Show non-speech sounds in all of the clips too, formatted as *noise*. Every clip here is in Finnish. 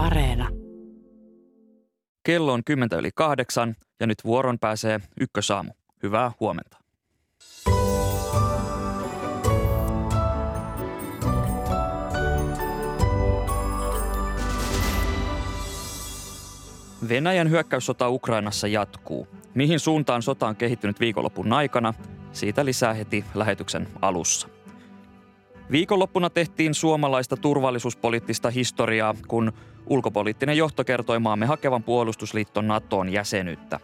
Areena. Kello on kymmentä yli kahdeksan ja nyt vuoron pääsee Ykkösaamu. Hyvää huomenta. Venäjän hyökkäyssota Ukrainassa jatkuu. Mihin suuntaan sota on kehittynyt viikonlopun aikana? Siitä lisää heti lähetyksen alussa. Viikonloppuna tehtiin suomalaista turvallisuuspoliittista historiaa, kun ulkopoliittinen johto kertoi maamme hakevan puolustusliitto NATOon jäsenyyttä.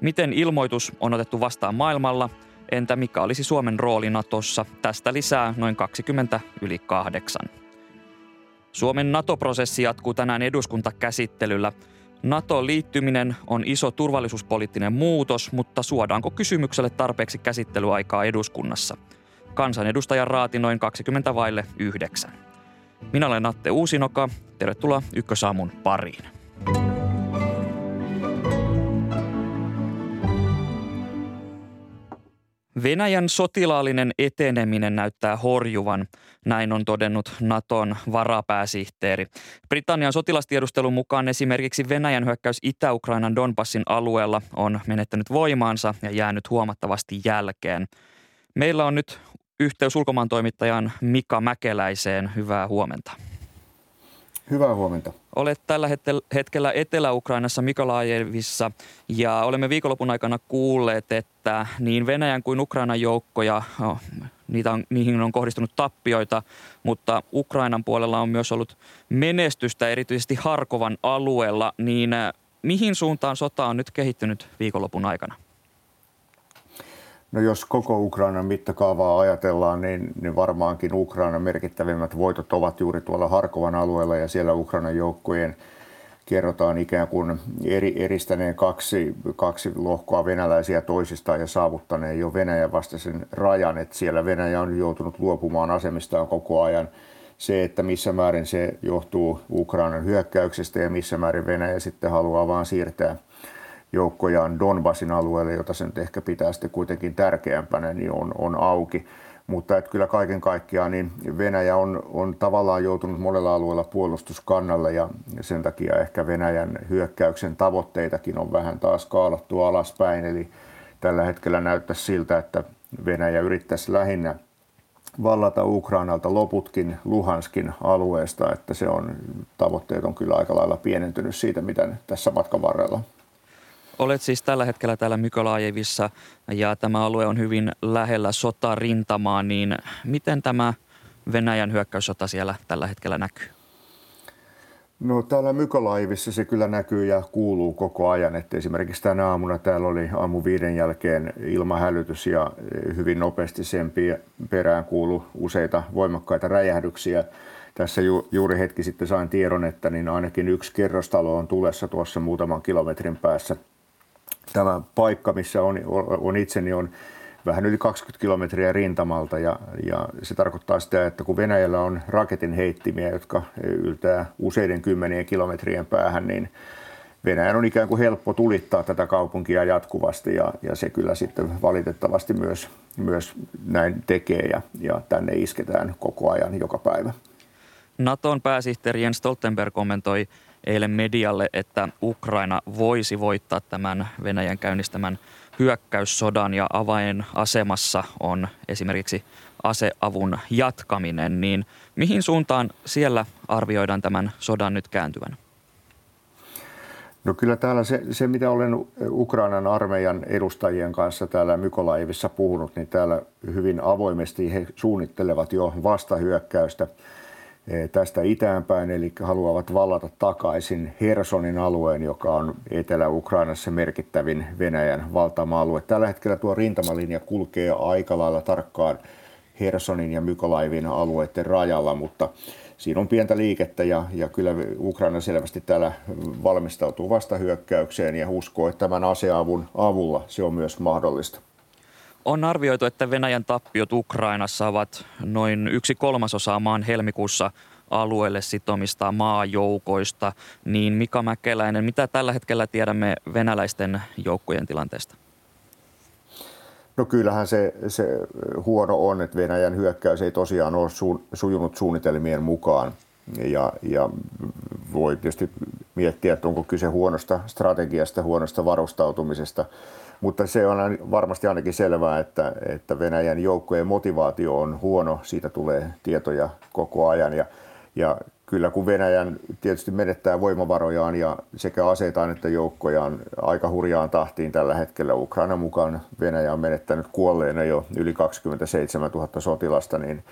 Miten ilmoitus on otettu vastaan maailmalla? Entä mikä olisi Suomen rooli NATOssa? Tästä lisää noin 20 yli kahdeksan. Suomen NATO-prosessi jatkuu tänään eduskuntakäsittelyllä. NATO-liittyminen on iso turvallisuuspoliittinen muutos, mutta suodaanko kysymykselle tarpeeksi käsittelyaikaa eduskunnassa? Kansanedustajan raati noin 20 vaille 9. Minä olen Atte Uusinoka. Tervetuloa Ykkösaamun pariin. Venäjän sotilaallinen eteneminen näyttää horjuvan, näin on todennut Naton varapääsihteeri. Britannian sotilastiedustelun mukaan esimerkiksi Venäjän hyökkäys Itä-Ukrainan Donbassin alueella on menettänyt voimaansa ja jäänyt huomattavasti jälkeen. Meillä on nyt yhteys ulkomaan toimittajan Mika Mäkeläiseen. Hyvää huomenta. Hyvää huomenta. Olet tällä hetkellä Etelä-Ukrainassa Mikolaajevissa ja olemme viikonlopun aikana kuulleet, että niin Venäjän kuin Ukrainan joukkoja, oh, niitä on, niihin on kohdistunut tappioita, mutta Ukrainan puolella on myös ollut menestystä erityisesti Harkovan alueella. Niin äh, mihin suuntaan sota on nyt kehittynyt viikonlopun aikana? No jos koko Ukrainan mittakaavaa ajatellaan, niin, niin varmaankin Ukrainan merkittävimmät voitot ovat juuri tuolla Harkovan alueella ja siellä Ukrainan joukkojen kerrotaan ikään kuin eri, eristäneen kaksi, kaksi lohkoa venäläisiä toisistaan ja saavuttaneen jo Venäjän vastaisen rajan, että siellä Venäjä on joutunut luopumaan asemistaan koko ajan. Se, että missä määrin se johtuu Ukrainan hyökkäyksestä ja missä määrin Venäjä sitten haluaa vaan siirtää joukkojaan Donbasin alueelle, jota sen ehkä pitää sitten kuitenkin tärkeämpänä, niin on, on auki. Mutta että kyllä kaiken kaikkiaan niin Venäjä on, on tavallaan joutunut monella alueella puolustuskannalle ja sen takia ehkä Venäjän hyökkäyksen tavoitteitakin on vähän taas kaalattu alaspäin. Eli tällä hetkellä näyttäisi siltä, että Venäjä yrittäisi lähinnä vallata Ukrainalta loputkin Luhanskin alueesta, että se on, tavoitteet on kyllä aika lailla pienentynyt siitä, mitä tässä matkan varrella Olet siis tällä hetkellä täällä Mykolaajevissa ja tämä alue on hyvin lähellä sotarintamaa, niin miten tämä Venäjän hyökkäyssota siellä tällä hetkellä näkyy? No täällä Mykolaivissa se kyllä näkyy ja kuuluu koko ajan. Että esimerkiksi tänä aamuna täällä oli aamu viiden jälkeen ilmahälytys ja hyvin nopeasti sen perään kuulu useita voimakkaita räjähdyksiä. Tässä ju, juuri hetki sitten sain tiedon, että niin ainakin yksi kerrostalo on tulessa tuossa muutaman kilometrin päässä tämä paikka, missä on, on itse, niin on vähän yli 20 kilometriä rintamalta ja, ja se tarkoittaa sitä, että kun Venäjällä on raketin heittimiä, jotka yltää useiden kymmenien kilometrien päähän, niin Venäjän on ikään kuin helppo tulittaa tätä kaupunkia jatkuvasti ja, ja se kyllä sitten valitettavasti myös, myös näin tekee ja, ja tänne isketään koko ajan joka päivä. Naton pääsihteeri Jens Stoltenberg kommentoi eilen medialle, että Ukraina voisi voittaa tämän Venäjän käynnistämän hyökkäyssodan ja avainasemassa on esimerkiksi aseavun jatkaminen, niin mihin suuntaan siellä arvioidaan tämän sodan nyt kääntyvän? No kyllä täällä se, se, mitä olen Ukrainan armeijan edustajien kanssa täällä Mykolaivissa puhunut, niin täällä hyvin avoimesti he suunnittelevat jo vastahyökkäystä – tästä itäänpäin, eli haluavat vallata takaisin Hersonin alueen, joka on Etelä-Ukrainassa merkittävin Venäjän valtaama alue. Tällä hetkellä tuo rintamalinja kulkee aika lailla tarkkaan Hersonin ja Mykolaivin alueiden rajalla, mutta siinä on pientä liikettä ja, ja kyllä Ukraina selvästi täällä valmistautuu vastahyökkäykseen ja uskoo, että tämän aseavun avulla se on myös mahdollista. On arvioitu, että Venäjän tappiot Ukrainassa ovat noin yksi kolmasosa maan helmikuussa alueelle sitomista maajoukoista. Niin Mika Mäkeläinen, mitä tällä hetkellä tiedämme venäläisten joukkojen tilanteesta? No kyllähän se, se huono on, että Venäjän hyökkäys ei tosiaan ole su, sujunut suunnitelmien mukaan. Ja, ja voi tietysti miettiä, että onko kyse huonosta strategiasta, huonosta varustautumisesta, mutta se on varmasti ainakin selvää, että, että Venäjän joukkojen motivaatio on huono, siitä tulee tietoja koko ajan. Ja, ja kyllä kun Venäjän tietysti menettää voimavarojaan ja sekä aseitaan että joukkojaan aika hurjaan tahtiin tällä hetkellä. Ukraina mukaan Venäjä on menettänyt kuolleena jo yli 27 000 sotilasta, niin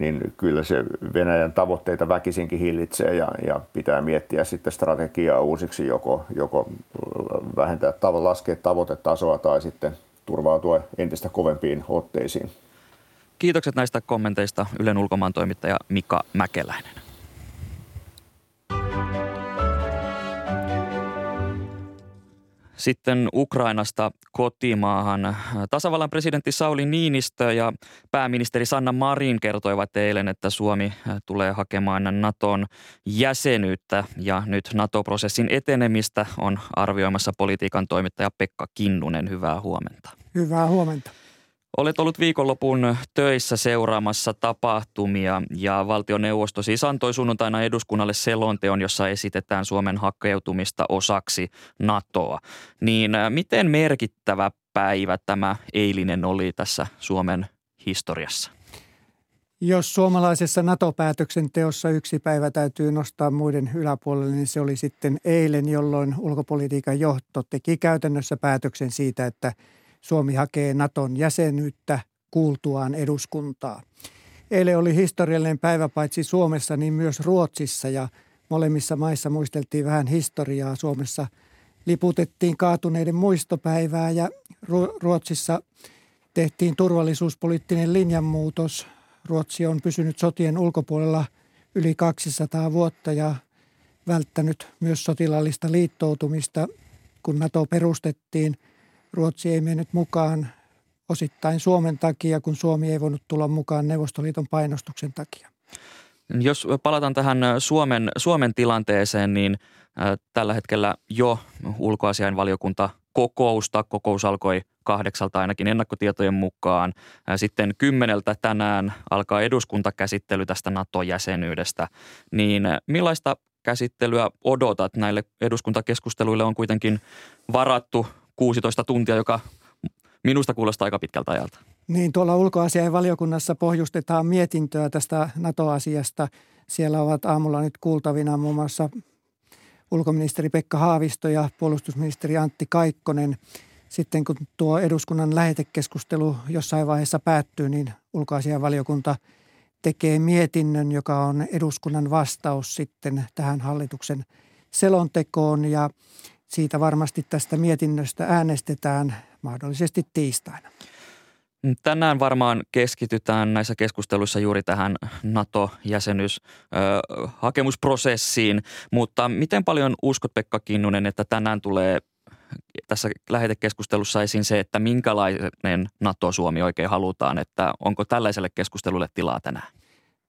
niin kyllä se Venäjän tavoitteita väkisinkin hillitsee ja, ja pitää miettiä sitten strategiaa uusiksi, joko, joko vähentää, laskea tavoitetasoa tai sitten turvautua entistä kovempiin otteisiin. Kiitokset näistä kommenteista Ylen ulkomaan toimittaja Mika Mäkeläinen. Sitten Ukrainasta kotimaahan. Tasavallan presidentti Sauli Niinistö ja pääministeri Sanna Marin kertoivat eilen, että Suomi tulee hakemaan Naton jäsenyyttä ja nyt NATO-prosessin etenemistä on arvioimassa politiikan toimittaja Pekka Kinnunen. Hyvää huomenta. Hyvää huomenta. Olet ollut viikonlopun töissä seuraamassa tapahtumia ja valtioneuvosto siis antoi sunnuntaina eduskunnalle selonteon, jossa esitetään Suomen hakeutumista osaksi NATOa. Niin äh, miten merkittävä päivä tämä eilinen oli tässä Suomen historiassa? Jos suomalaisessa NATO-päätöksenteossa yksi päivä täytyy nostaa muiden yläpuolelle, niin se oli sitten eilen, jolloin ulkopolitiikan johto teki käytännössä päätöksen siitä, että – Suomi hakee Naton jäsenyyttä kuultuaan eduskuntaa. Eilen oli historiallinen päivä paitsi Suomessa, niin myös Ruotsissa ja molemmissa maissa muisteltiin vähän historiaa. Suomessa liputettiin kaatuneiden muistopäivää ja Ruotsissa tehtiin turvallisuuspoliittinen linjanmuutos. Ruotsi on pysynyt sotien ulkopuolella yli 200 vuotta ja välttänyt myös sotilaallista liittoutumista. Kun NATO perustettiin – Ruotsi ei mennyt mukaan osittain Suomen takia, kun Suomi ei voinut tulla mukaan Neuvostoliiton painostuksen takia. Jos palataan tähän Suomen, Suomen tilanteeseen, niin tällä hetkellä jo ulkoasiainvaliokunta kokousta. Kokous alkoi kahdeksalta ainakin ennakkotietojen mukaan. Sitten kymmeneltä tänään alkaa eduskuntakäsittely tästä NATO-jäsenyydestä. Niin millaista käsittelyä odotat? Näille eduskuntakeskusteluille on kuitenkin varattu 16 tuntia, joka minusta kuulostaa aika pitkältä ajalta. Niin, tuolla ulkoasian valiokunnassa pohjustetaan mietintöä tästä NATO-asiasta. Siellä ovat aamulla nyt kuultavina muun muassa ulkoministeri Pekka Haavisto ja puolustusministeri Antti Kaikkonen. Sitten kun tuo eduskunnan lähetekeskustelu jossain vaiheessa päättyy, niin ulkoasian valiokunta tekee mietinnön, joka on eduskunnan vastaus sitten tähän hallituksen selontekoon. Ja siitä varmasti tästä mietinnöstä äänestetään mahdollisesti tiistaina. Tänään varmaan keskitytään näissä keskusteluissa juuri tähän NATO-jäsenyyshakemusprosessiin, mutta miten paljon uskot Pekka Kinnunen, että tänään tulee tässä lähetekeskustelussa esiin se, että minkälainen NATO Suomi oikein halutaan, että onko tällaiselle keskustelulle tilaa tänään?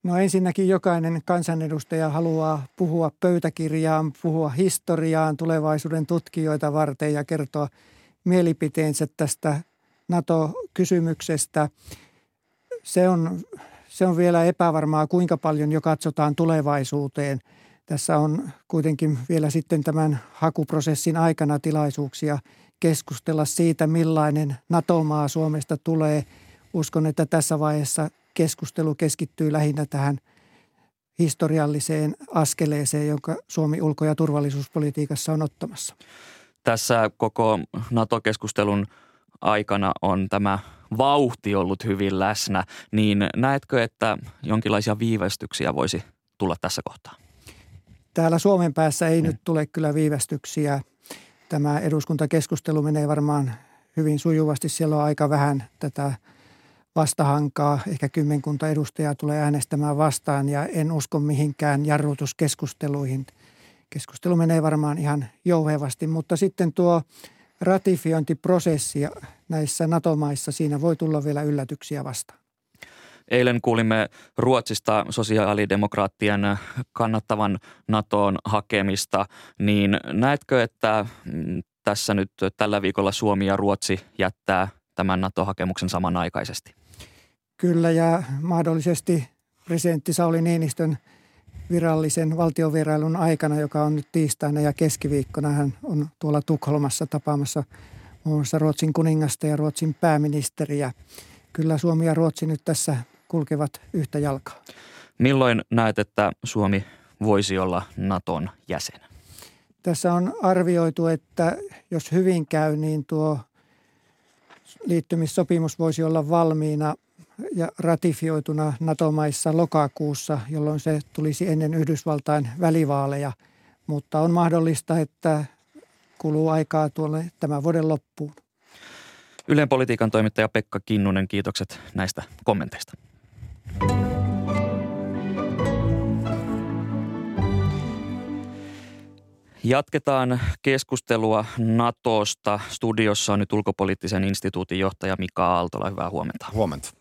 No ensinnäkin jokainen kansanedustaja haluaa puhua pöytäkirjaan, puhua historiaan tulevaisuuden tutkijoita varten ja kertoa mielipiteensä tästä NATO-kysymyksestä. Se on, se on vielä epävarmaa, kuinka paljon jo katsotaan tulevaisuuteen. Tässä on kuitenkin vielä sitten tämän hakuprosessin aikana tilaisuuksia keskustella siitä, millainen NATO-maa Suomesta tulee. Uskon, että tässä vaiheessa keskustelu keskittyy lähinnä tähän historialliseen askeleeseen, jonka Suomi ulko- ja turvallisuuspolitiikassa on ottamassa. Tässä koko NATO-keskustelun aikana on tämä vauhti ollut hyvin läsnä, niin näetkö, että jonkinlaisia viivästyksiä voisi tulla tässä kohtaa? Täällä Suomen päässä ei mm. nyt tule kyllä viivästyksiä. Tämä eduskuntakeskustelu menee varmaan hyvin sujuvasti. Siellä on aika vähän tätä vastahankaa. Ehkä kymmenkunta edustajaa tulee äänestämään vastaan ja en usko mihinkään jarrutuskeskusteluihin. Keskustelu menee varmaan ihan jouhevasti, mutta sitten tuo ratifiointiprosessi näissä NATO-maissa, siinä voi tulla vielä yllätyksiä vastaan. Eilen kuulimme Ruotsista sosiaalidemokraattien kannattavan NATOon hakemista, niin näetkö, että mm, tässä nyt tällä viikolla Suomi ja Ruotsi jättää tämän NATO-hakemuksen samanaikaisesti? Kyllä ja mahdollisesti presidentti Sauli Niinistön virallisen valtiovierailun aikana, joka on nyt tiistaina ja keskiviikkona. Hän on tuolla Tukholmassa tapaamassa muun muassa Ruotsin kuningasta ja Ruotsin pääministeriä. Kyllä Suomi ja Ruotsi nyt tässä kulkevat yhtä jalkaa. Milloin näet, että Suomi voisi olla Naton jäsen? Tässä on arvioitu, että jos hyvin käy, niin tuo liittymissopimus voisi olla valmiina ja ratifioituna NATO-maissa lokakuussa, jolloin se tulisi ennen Yhdysvaltain välivaaleja. Mutta on mahdollista, että kuluu aikaa tuolle tämän vuoden loppuun. Ylen politiikan toimittaja Pekka Kinnunen, kiitokset näistä kommenteista. Jatketaan keskustelua Natosta. Studiossa on nyt ulkopoliittisen instituutin johtaja Mika Aaltola. Hyvää huomenta. Huomenta.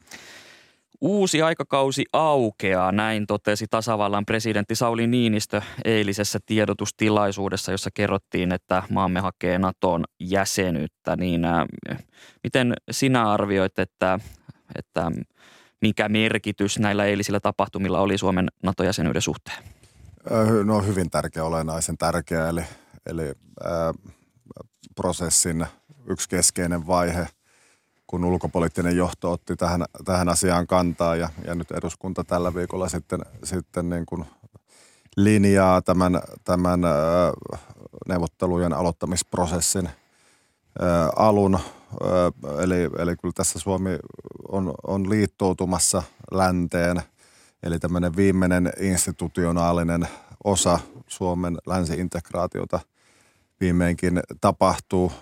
Uusi aikakausi aukeaa, näin totesi tasavallan presidentti Sauli Niinistö eilisessä tiedotustilaisuudessa, jossa kerrottiin, että maamme hakee Naton jäsenyyttä. Niin, äh, miten sinä arvioit, että, että mikä merkitys näillä eilisillä tapahtumilla oli Suomen NATO-jäsenyyden suhteen? No hyvin tärkeä, olennaisen tärkeä, eli, eli ää, prosessin yksi keskeinen vaihe, kun ulkopoliittinen johto otti tähän, tähän asiaan kantaa ja, ja nyt eduskunta tällä viikolla sitten, sitten niin kuin linjaa tämän, tämän neuvottelujen aloittamisprosessin alun. Eli, eli kyllä tässä Suomi on, on liittoutumassa länteen – Eli tämmöinen viimeinen institutionaalinen osa Suomen länsi-integraatiota viimeinkin tapahtuu.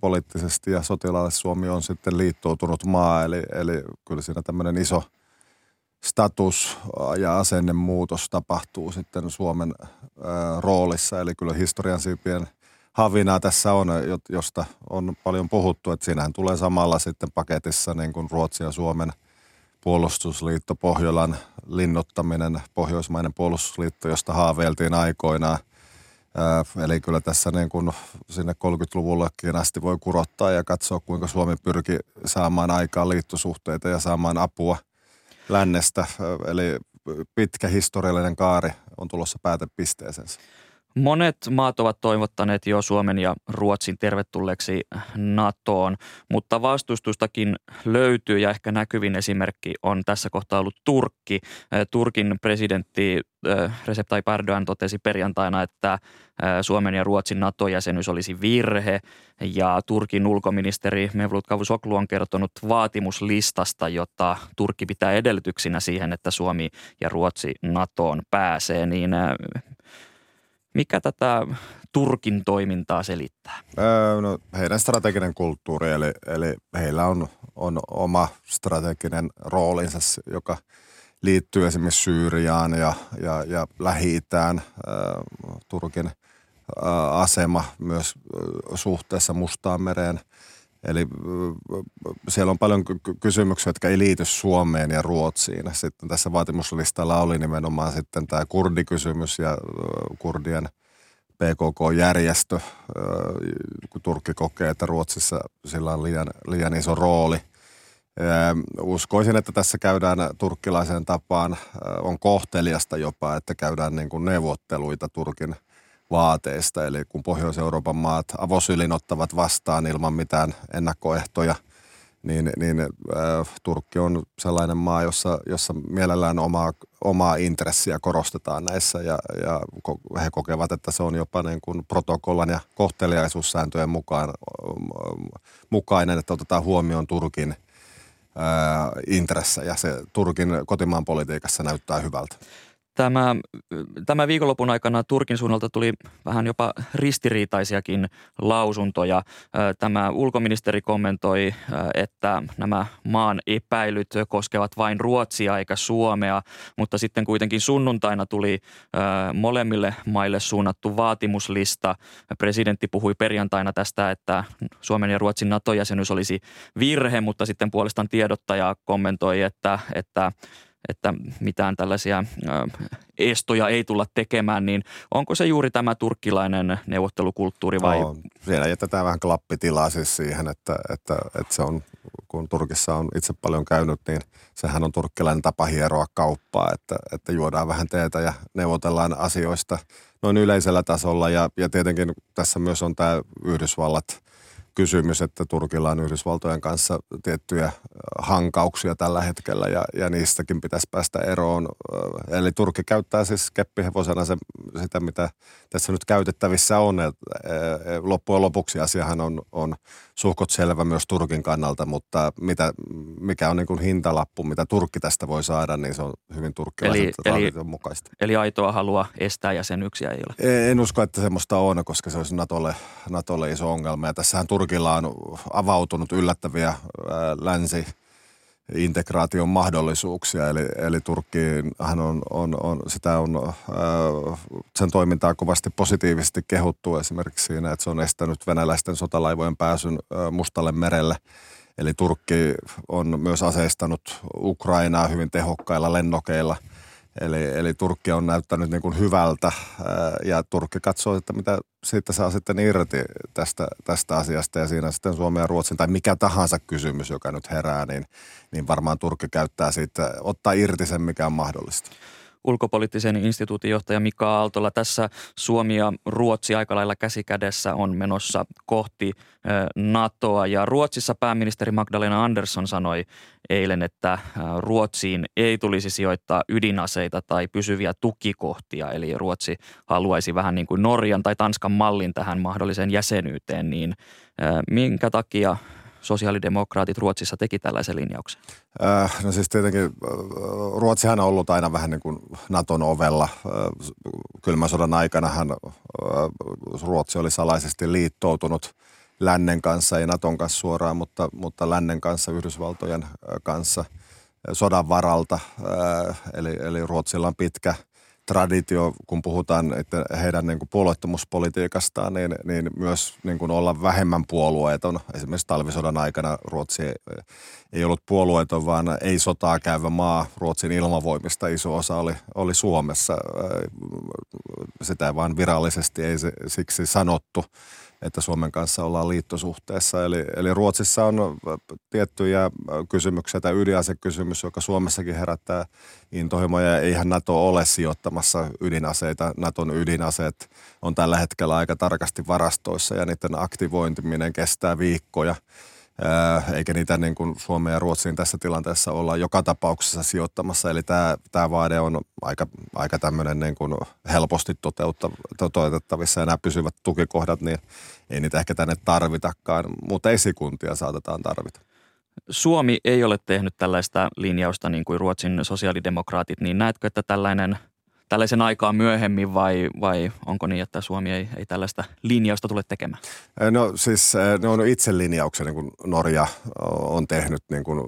poliittisesti ja sotilaallisesti Suomi on sitten liittoutunut maa, eli, eli kyllä siinä tämmöinen iso status ja asennemuutos tapahtuu sitten Suomen roolissa. Eli kyllä historian siipien havinaa tässä on, josta on paljon puhuttu, että siinähän tulee samalla sitten paketissa niin kuin Ruotsin ja Suomen – puolustusliitto Pohjolan linnottaminen, Pohjoismainen puolustusliitto, josta haaveiltiin aikoinaan. Eli kyllä tässä niin kuin sinne 30-luvullekin asti voi kurottaa ja katsoa, kuinka Suomi pyrki saamaan aikaan liittosuhteita ja saamaan apua lännestä. eli pitkä historiallinen kaari on tulossa päätepisteeseensä. Monet maat ovat toivottaneet jo Suomen ja Ruotsin tervetulleeksi NATOon, mutta vastustustakin löytyy ja ehkä näkyvin esimerkki on tässä kohtaa ollut Turkki. Turkin presidentti Recep Tayyip Erdogan totesi perjantaina, että Suomen ja Ruotsin NATO-jäsenyys olisi virhe ja Turkin ulkoministeri Mevlut Cavusoglu on kertonut vaatimuslistasta, jota Turkki pitää edellytyksinä siihen, että Suomi ja Ruotsi NATOon pääsee, niin mikä tätä Turkin toimintaa selittää? Öö, no, heidän strateginen kulttuuri, eli, eli heillä on, on oma strateginen roolinsa, joka liittyy esimerkiksi Syyriaan ja, ja, ja Lähi-Itään. Öö, Turkin öö, asema myös suhteessa Mustaan mereen – Eli siellä on paljon kysymyksiä, jotka ei liity Suomeen ja Ruotsiin. Sitten tässä vaatimuslistalla oli nimenomaan sitten tämä kurdikysymys ja kurdien PKK-järjestö, kun Turkki kokee, että Ruotsissa sillä on liian, liian iso rooli. Uskoisin, että tässä käydään turkkilaiseen tapaan, on kohteliasta jopa, että käydään niin kuin neuvotteluita Turkin – vaateista. Eli kun Pohjois-Euroopan maat avosylin ottavat vastaan ilman mitään ennakkoehtoja, niin, niin äh, Turkki on sellainen maa, jossa, jossa mielellään omaa, omaa intressiä korostetaan näissä ja, ja he kokevat, että se on jopa niin kuin protokollan ja kohteliaisuussääntöjen mukaan, mukainen, että otetaan huomioon Turkin äh, intressejä. Se Turkin kotimaan politiikassa näyttää hyvältä. Tämä, tämä viikonlopun aikana Turkin suunnalta tuli vähän jopa ristiriitaisiakin lausuntoja. Tämä ulkoministeri kommentoi, että nämä maan epäilyt koskevat vain Ruotsia eikä Suomea, mutta sitten kuitenkin sunnuntaina tuli molemmille maille suunnattu vaatimuslista. Presidentti puhui perjantaina tästä, että Suomen ja Ruotsin NATO-jäsenyys olisi virhe, mutta sitten puolestaan tiedottaja kommentoi, että, että että mitään tällaisia estoja ei tulla tekemään, niin onko se juuri tämä turkkilainen neuvottelukulttuuri vai? No, siellä jätetään vähän klappitilaa siis siihen, että, että, että se on, kun Turkissa on itse paljon käynyt, niin sehän on turkkilainen tapa hieroa kauppaa, että, että juodaan vähän teetä ja neuvotellaan asioista noin yleisellä tasolla ja, ja tietenkin tässä myös on tämä Yhdysvallat – kysymys, että Turkilla on Yhdysvaltojen kanssa tiettyjä hankauksia tällä hetkellä ja, ja niistäkin pitäisi päästä eroon. Eli Turkki käyttää siis keppihevosena se, sitä, mitä tässä nyt käytettävissä on. Et, loppujen lopuksi asiahan on, on suhkot selvä myös Turkin kannalta, mutta mitä, mikä on niin kuin hintalappu, mitä Turkki tästä voi saada, niin se on hyvin turkkilaisen eli, eli, mukaista. Eli aitoa halua estää jäsenyksiä ei ole? En usko, että semmoista on, koska se olisi Natolle, Natolle iso ongelma. Ja tässähän Turkilla on avautunut yllättäviä länsi integraation mahdollisuuksia. Eli, eli Turkkiinhan on, on, on, sitä on, äh, sen toimintaa kovasti positiivisesti kehuttu esimerkiksi siinä, että se on estänyt venäläisten sotalaivojen pääsyn äh, Mustalle merelle. Eli Turkki on myös aseistanut Ukrainaa hyvin tehokkailla lennokeilla – Eli, eli Turkki on näyttänyt niin kuin hyvältä ja Turkki katsoo, että mitä siitä saa sitten irti tästä, tästä asiasta. Ja siinä sitten Suomen ja Ruotsin tai mikä tahansa kysymys, joka nyt herää, niin, niin varmaan Turkki käyttää siitä, ottaa irti sen, mikä on mahdollista ulkopoliittisen instituutin johtaja Mika Aaltola. Tässä Suomi ja Ruotsi aika lailla käsikädessä on menossa kohti NATOa. Ja Ruotsissa pääministeri Magdalena Andersson sanoi eilen, että Ruotsiin ei tulisi sijoittaa ydinaseita tai pysyviä tukikohtia, eli Ruotsi haluaisi vähän niin kuin Norjan tai Tanskan mallin tähän mahdolliseen jäsenyyteen, niin minkä takia sosiaalidemokraatit Ruotsissa teki tällaisen linjauksen? Äh, no siis tietenkin äh, Ruotsihan on ollut aina vähän niin kuin Naton ovella. Äh, kylmän sodan aikanahan äh, Ruotsi oli salaisesti liittoutunut lännen kanssa, ei Naton kanssa suoraan, mutta, mutta lännen kanssa, Yhdysvaltojen kanssa sodan varalta. Eli, eli Ruotsilla on pitkä – traditio, kun puhutaan että heidän niin kuin puolueettomuuspolitiikastaan, niin, niin myös niin kuin olla vähemmän puolueeton. Esimerkiksi talvisodan aikana Ruotsi ei ollut puolueeton, vaan ei sotaa käyvä maa. Ruotsin ilmavoimista iso osa oli, oli Suomessa. Sitä vaan virallisesti ei siksi sanottu että Suomen kanssa ollaan liittosuhteessa. Eli, eli Ruotsissa on tiettyjä kysymyksiä, tämä ydinasekysymys, joka Suomessakin herättää intohimoja. Eihän NATO ole sijoittamassa ydinaseita. Naton ydinaseet on tällä hetkellä aika tarkasti varastoissa ja niiden aktivointiminen kestää viikkoja – eikä niitä niin kuin Suomeen ja Ruotsiin tässä tilanteessa olla joka tapauksessa sijoittamassa. Eli tämä, tämä vaade on aika, aika tämmöinen niin kuin helposti toteutettavissa ja nämä pysyvät tukikohdat, niin ei niitä ehkä tänne tarvitakaan, mutta esikuntia saatetaan tarvita. Suomi ei ole tehnyt tällaista linjausta niin kuin Ruotsin sosiaalidemokraatit, niin näetkö, että tällainen – tällaisen aikaa myöhemmin vai, vai onko niin, että Suomi ei, ei tällaista linjausta tule tekemään? No siis ne on itse linjauksia, niin kuin Norja on tehnyt, niin kuin,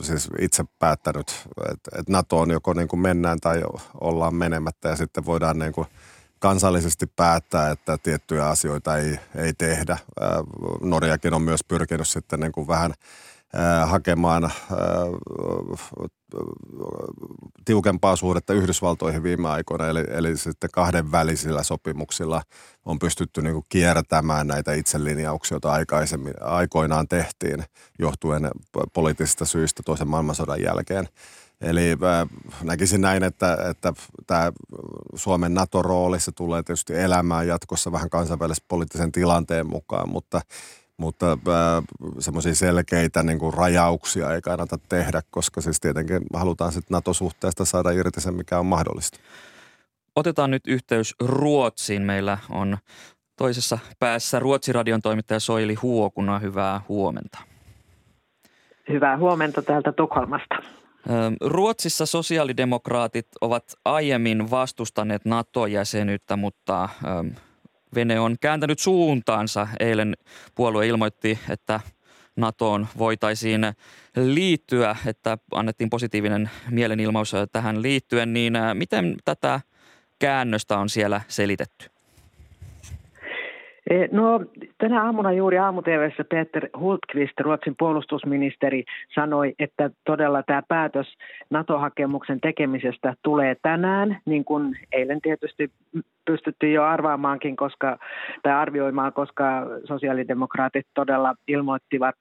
siis itse päättänyt, että, että NATO on joko niin kuin mennään tai ollaan menemättä ja sitten voidaan niin kuin kansallisesti päättää, että tiettyjä asioita ei, ei tehdä. Norjakin on myös pyrkinyt sitten niin kuin vähän – hakemaan tiukempaa suhdetta Yhdysvaltoihin viime aikoina, eli, eli sitten kahden välisillä sopimuksilla on pystytty niin kuin kiertämään näitä itselinjauksia, joita aikaisemmin, aikoinaan tehtiin johtuen poliittisista syistä toisen maailmansodan jälkeen. Eli näkisin näin, että, että tämä Suomen NATO-rooli, se tulee tietysti elämään jatkossa vähän kansainvälisen poliittisen tilanteen mukaan, mutta mutta äh, semmoisia selkeitä niin kuin rajauksia ei kannata tehdä, koska siis tietenkin halutaan sitten NATO-suhteesta saada irti sen, mikä on mahdollista. Otetaan nyt yhteys Ruotsiin. Meillä on toisessa päässä Ruotsi-radion toimittaja Soili Huokuna. Hyvää huomenta. Hyvää huomenta täältä Tukholmasta. Ruotsissa sosiaalidemokraatit ovat aiemmin vastustaneet NATO-jäsenyyttä, mutta Vene on kääntänyt suuntaansa. Eilen puolue ilmoitti, että NATOon voitaisiin liittyä, että annettiin positiivinen mielenilmaus tähän liittyen, niin miten tätä käännöstä on siellä selitetty? E, no tänä aamuna juuri aamu Peter Hultqvist, Ruotsin puolustusministeri, sanoi, että todella tämä päätös NATO-hakemuksen tekemisestä tulee tänään, niin kuin eilen tietysti pystyttiin jo arvaamaankin, koska, tai arvioimaan, koska sosiaalidemokraatit todella ilmoittivat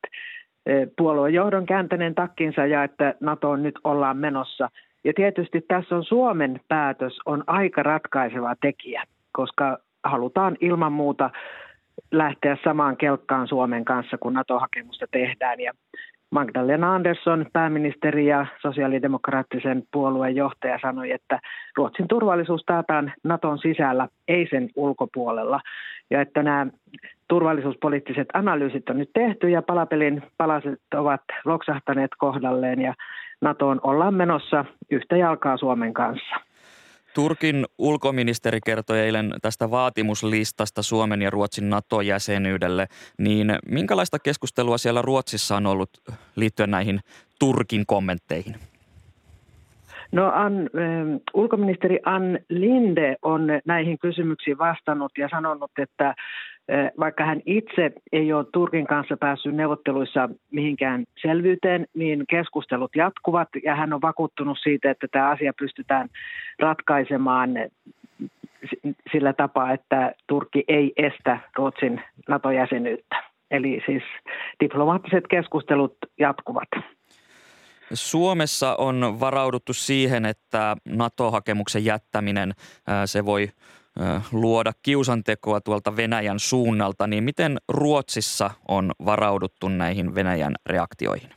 e, puolueen johdon kääntäneen takkinsa ja että NATOon nyt ollaan menossa. Ja tietysti tässä on Suomen päätös on aika ratkaiseva tekijä, koska halutaan ilman muuta lähteä samaan kelkkaan Suomen kanssa, kun NATO-hakemusta tehdään. Ja Magdalena Andersson, pääministeri ja sosiaalidemokraattisen puolueen johtaja, sanoi, että Ruotsin turvallisuus taataan Naton sisällä, ei sen ulkopuolella. Ja että nämä turvallisuuspoliittiset analyysit on nyt tehty ja palapelin palaset ovat loksahtaneet kohdalleen ja NATOon ollaan menossa yhtä jalkaa Suomen kanssa. Turkin ulkoministeri kertoi eilen tästä vaatimuslistasta Suomen ja Ruotsin NATO-jäsenyydelle, niin minkälaista keskustelua siellä Ruotsissa on ollut liittyen näihin Turkin kommentteihin? No Ann, äh, ulkoministeri Ann Linde on näihin kysymyksiin vastannut ja sanonut, että vaikka hän itse ei ole Turkin kanssa päässyt neuvotteluissa mihinkään selvyyteen, niin keskustelut jatkuvat ja hän on vakuuttunut siitä, että tämä asia pystytään ratkaisemaan sillä tapaa, että Turkki ei estä Ruotsin NATO-jäsenyyttä. Eli siis diplomaattiset keskustelut jatkuvat. Suomessa on varauduttu siihen, että NATO-hakemuksen jättäminen se voi luoda kiusantekoa tuolta Venäjän suunnalta, niin miten Ruotsissa on varauduttu näihin Venäjän reaktioihin?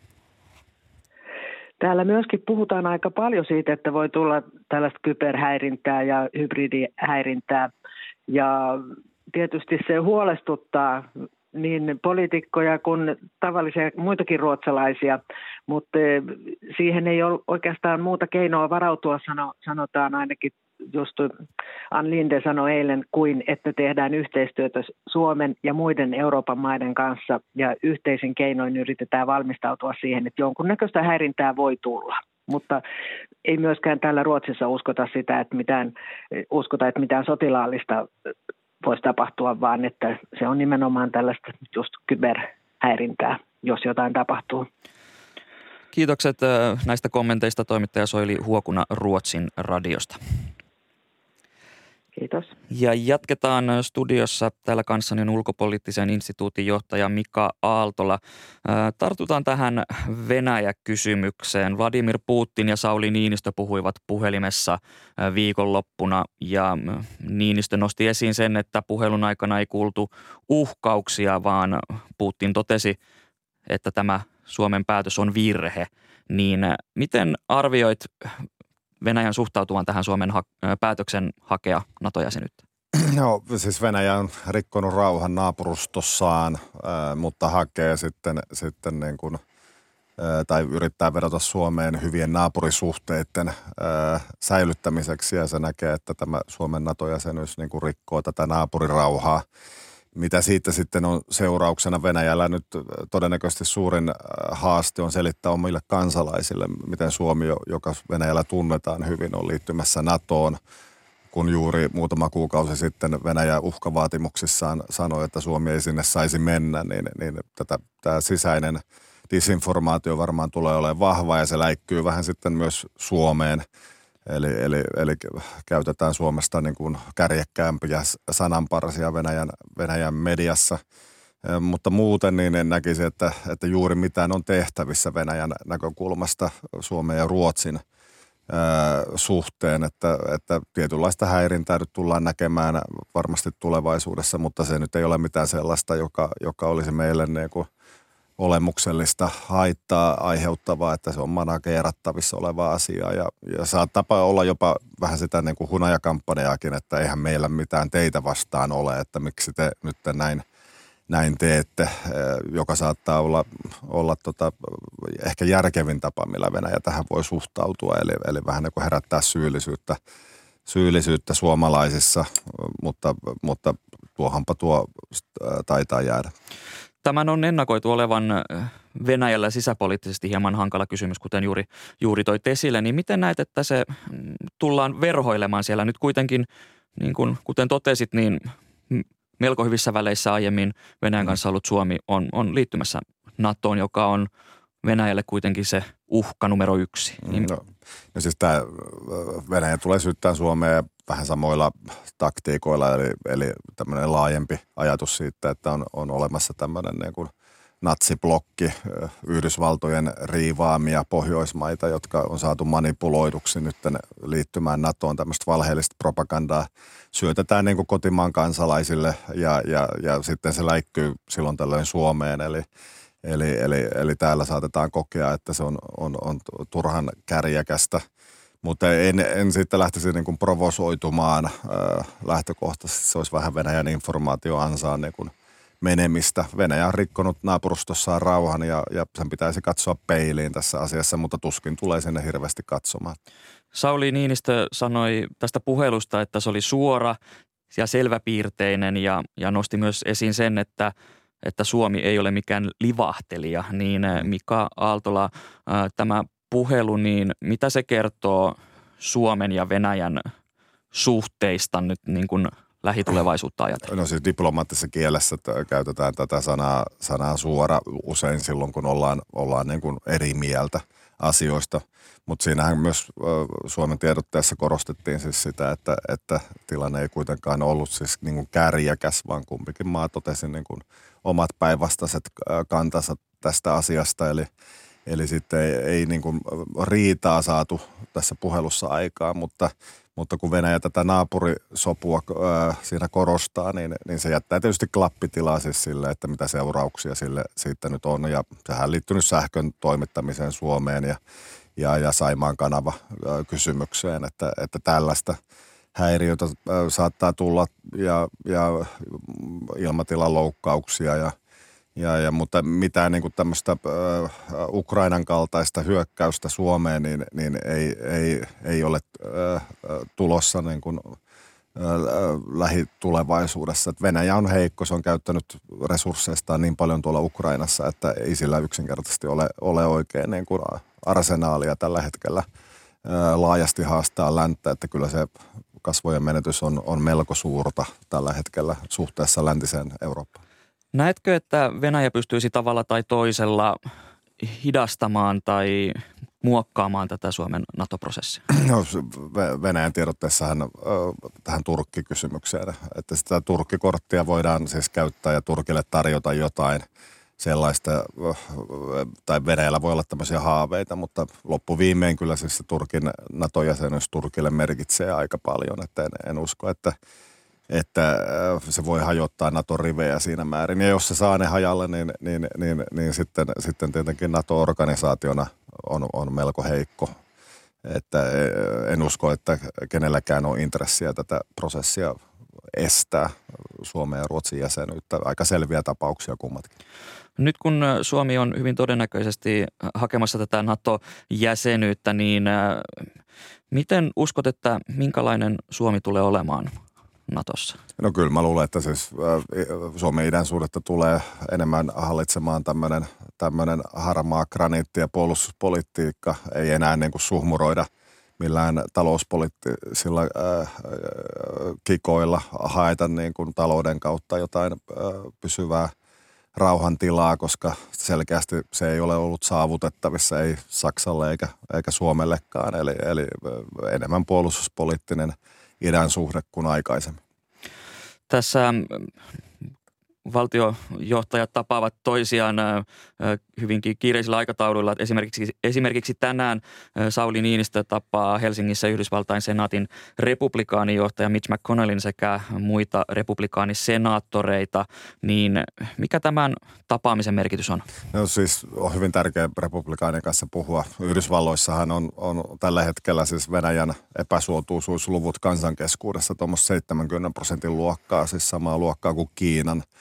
Täällä myöskin puhutaan aika paljon siitä, että voi tulla tällaista kyberhäirintää ja hybridihäirintää. Ja tietysti se huolestuttaa niin poliitikkoja kuin tavallisia muitakin ruotsalaisia, mutta siihen ei ole oikeastaan muuta keinoa varautua, sanotaan ainakin just Ann Linde sanoi eilen, kuin että tehdään yhteistyötä Suomen ja muiden Euroopan maiden kanssa ja yhteisin keinoin yritetään valmistautua siihen, että jonkunnäköistä häirintää voi tulla. Mutta ei myöskään täällä Ruotsissa uskota sitä, että mitään, uskota, että mitään sotilaallista voisi tapahtua, vaan että se on nimenomaan tällaista just kyberhäirintää, jos jotain tapahtuu. Kiitokset näistä kommenteista toimittaja Soili Huokuna Ruotsin radiosta. Kiitos. Ja jatketaan studiossa täällä kanssani ulkopoliittisen instituutin johtaja Mika Aaltola. Tartutaan tähän Venäjä-kysymykseen. Vladimir Putin ja Sauli Niinistö puhuivat puhelimessa viikonloppuna ja Niinistö nosti esiin sen, että puhelun aikana ei kuultu uhkauksia, vaan Putin totesi, että tämä Suomen päätös on virhe. Niin miten arvioit Venäjän suhtautuvan tähän Suomen ha- päätöksen hakea NATO-jäsenyyttä? *clears throat* No siis Venäjä on rikkonut rauhan naapurustossaan, mutta hakee sitten, sitten niin kuin, tai yrittää vedota Suomeen hyvien naapurisuhteiden säilyttämiseksi ja se näkee, että tämä Suomen NATO-jäsenyys niin kuin rikkoo tätä naapurirauhaa mitä siitä sitten on seurauksena Venäjällä. Nyt todennäköisesti suurin äh, haaste on selittää omille kansalaisille, miten Suomi, joka Venäjällä tunnetaan hyvin, on liittymässä NATOon, kun juuri muutama kuukausi sitten Venäjä uhkavaatimuksissaan sanoi, että Suomi ei sinne saisi mennä, niin, niin tätä, tämä sisäinen disinformaatio varmaan tulee olemaan vahva ja se läikkyy vähän sitten myös Suomeen – Eli, eli, eli käytetään Suomesta niin kuin kärjekkäämpiä sananparsia Venäjän, Venäjän mediassa. Mutta muuten niin en näkisi, että, että juuri mitään on tehtävissä Venäjän näkökulmasta Suomen ja Ruotsin suhteen, että, että tietynlaista häirintää nyt tullaan näkemään varmasti tulevaisuudessa, mutta se nyt ei ole mitään sellaista, joka, joka olisi meille niin kuin – olemuksellista haittaa aiheuttavaa, että se on manageerattavissa oleva asia. Ja, ja saattaa olla jopa vähän sitä niin kuin hunajakampanjaakin, että eihän meillä mitään teitä vastaan ole, että miksi te nyt näin, näin teette, eh, joka saattaa olla, olla tota, ehkä järkevin tapa, millä Venäjä tähän voi suhtautua, eli, eli vähän niin kuin herättää syyllisyyttä, syyllisyyttä suomalaisissa, mutta, mutta tuohanpa tuo taitaa jäädä. Tämän on ennakoitu olevan Venäjällä sisäpoliittisesti hieman hankala kysymys, kuten juuri, juuri toi esille. Niin miten näet, että se mm, tullaan verhoilemaan siellä nyt kuitenkin, niin kuin, kuten totesit, niin melko hyvissä väleissä aiemmin Venäjän mm. kanssa ollut Suomi on, on liittymässä NATOon, joka on Venäjälle kuitenkin se uhka numero yksi. Mm, niin... No, no siis tämä Venäjä tulee syyttää Suomea vähän samoilla taktiikoilla, eli, eli tämmöinen laajempi ajatus siitä, että on, on olemassa tämmöinen niin kuin – natsiblokki, Yhdysvaltojen riivaamia Pohjoismaita, jotka on saatu manipuloiduksi nyt liittymään NATOon. Tämmöistä valheellista propagandaa syötetään niin kuin kotimaan kansalaisille ja, ja, ja sitten se läikkyy silloin tällöin Suomeen. Eli, eli, eli, eli täällä saatetaan kokea, että se on, on, on turhan kärjäkästä. Mutta en, en sitten lähtisi niin kuin provosoitumaan äh, lähtökohtaisesti. Se olisi vähän Venäjän informaatioansaan niin kuin – menemistä. Venäjä on rikkonut naapurustossaan rauhan ja, ja sen pitäisi katsoa peiliin tässä asiassa, mutta tuskin tulee sinne hirveästi katsomaan. Sauli Niinistö sanoi tästä puhelusta, että se oli suora ja selväpiirteinen ja, ja nosti myös esiin sen, että, että Suomi ei ole mikään livahtelija. Niin Mika Aaltola, tämä puhelu, niin mitä se kertoo Suomen ja Venäjän suhteista nyt niin kuin – lähitulevaisuutta ajatellen? No siis diplomaattisessa kielessä käytetään tätä sanaa, sanaa suora usein silloin, kun ollaan, ollaan niin kuin eri mieltä asioista. Mutta siinähän myös Suomen tiedotteessa korostettiin siis sitä, että, että tilanne ei kuitenkaan ollut siis niin kuin kärjäkäs, vaan kumpikin maa totesi niin kuin omat päinvastaiset kantansa tästä asiasta. Eli, eli sitten ei, ei niin kuin riitaa saatu tässä puhelussa aikaa, mutta – mutta kun Venäjä tätä naapurisopua äh, siinä korostaa, niin, niin se jättää tietysti klappitilaa siis sille, että mitä seurauksia sille siitä nyt on. Ja sehän liittyy nyt sähkön toimittamiseen Suomeen ja, ja, ja Saimaan kanava äh, kysymykseen, että, että tällaista häiriötä äh, saattaa tulla ja, ja ilmatilan loukkauksia ja – ja, ja, mutta mitään niin kuin tämmöistä äh, Ukrainan kaltaista hyökkäystä Suomeen niin, niin ei, ei, ei ole äh, tulossa niin kuin, äh, lähitulevaisuudessa. Et Venäjä on heikko, se on käyttänyt resursseistaan niin paljon tuolla Ukrainassa, että ei sillä yksinkertaisesti ole, ole oikein niin kuin arsenaalia tällä hetkellä laajasti haastaa länttä, että kyllä se kasvojen menetys on, on melko suurta tällä hetkellä suhteessa läntiseen Eurooppaan. Näetkö, että Venäjä pystyisi tavalla tai toisella hidastamaan tai muokkaamaan tätä Suomen NATO-prosessia? No, Venäjän tiedotteessahan tähän Turkki-kysymykseen, että sitä Turkkikorttia voidaan siis käyttää ja Turkille tarjota jotain sellaista, tai Venäjällä voi olla tämmöisiä haaveita, mutta loppuviimein kyllä siis se Turkin NATO-jäsenyys Turkille merkitsee aika paljon, että en, en usko, että – että äh, se voi hajottaa NATO-rivejä siinä määrin. Ja jos se saa ne hajalle, niin, niin, niin, niin sitten, sitten tietenkin NATO-organisaationa on, on melko heikko. Että äh, en usko, että kenelläkään on intressiä tätä prosessia estää Suomen ja Ruotsin jäsenyyttä. Aika selviä tapauksia kummatkin. Nyt kun Suomi on hyvin todennäköisesti hakemassa tätä NATO-jäsenyyttä, niin äh, miten uskot, että minkälainen Suomi tulee olemaan Natossa? No kyllä mä luulen, että siis Suomen idän suhdetta tulee enemmän hallitsemaan tämmöinen, tämmöinen harmaa graniitti ja puolustuspolitiikka. Ei enää niin kuin suhmuroida millään talouspoliittisilla äh, kikoilla haeta niin kuin talouden kautta jotain äh, pysyvää rauhantilaa, koska selkeästi se ei ole ollut saavutettavissa, ei Saksalle eikä, eikä Suomellekaan. Eli, eli enemmän puolustuspoliittinen – idän suhde kuin aikaisemmin. Tässä valtiojohtajat tapaavat toisiaan hyvinkin kiireisillä aikatauluilla. Esimerkiksi, esimerkiksi tänään Sauli Niinistö tapaa Helsingissä Yhdysvaltain senaatin republikaanijohtaja Mitch McConnellin sekä muita republikaanisenaattoreita. Niin mikä tämän tapaamisen merkitys on? No siis on hyvin tärkeä republikaanien kanssa puhua. Yhdysvalloissahan on, on tällä hetkellä siis Venäjän epäsuotuisuusluvut kansankeskuudessa tuommoista 70 prosentin luokkaa, siis samaa luokkaa kuin Kiinan –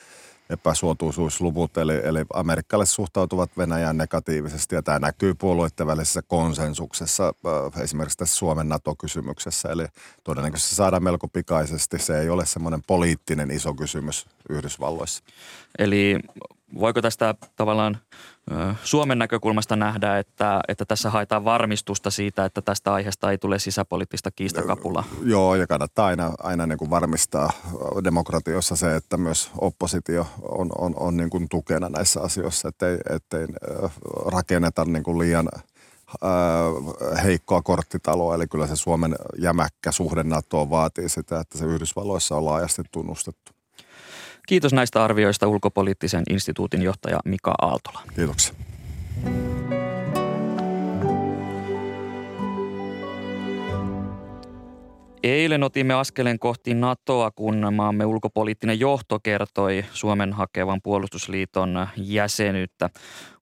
epäsuotuisuusluvut, eli, eli amerikkalaiset suhtautuvat Venäjään negatiivisesti, ja tämä näkyy puolueiden välisessä konsensuksessa, äh, esimerkiksi tässä Suomen NATO-kysymyksessä, eli todennäköisesti saadaan melko pikaisesti, se ei ole semmoinen poliittinen iso kysymys Yhdysvalloissa. Eli voiko tästä tavallaan Suomen näkökulmasta nähdä, että, että tässä haetaan varmistusta siitä, että tästä aiheesta ei tule sisäpoliittista kiistakapulaa? Joo, ja kannattaa aina, aina niin kuin varmistaa demokratiossa se, että myös oppositio on, on, on niin kuin tukena näissä asioissa, ettei, ettei rakenneta niin kuin liian heikkoa korttitaloa, eli kyllä se Suomen jämäkkä suhde NATOon vaatii sitä, että se Yhdysvalloissa on laajasti tunnustettu. Kiitos näistä arvioista ulkopoliittisen instituutin johtaja Mika Aaltola. Kiitoksia. Eilen otimme askeleen kohti NATOa, kun maamme ulkopoliittinen johto kertoi Suomen hakevan puolustusliiton jäsenyyttä.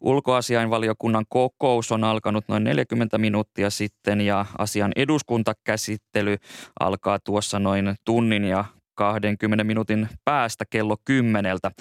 Ulkoasiainvaliokunnan kokous on alkanut noin 40 minuuttia sitten ja asian eduskuntakäsittely alkaa tuossa noin tunnin ja 20 minuutin päästä kello kymmeneltä.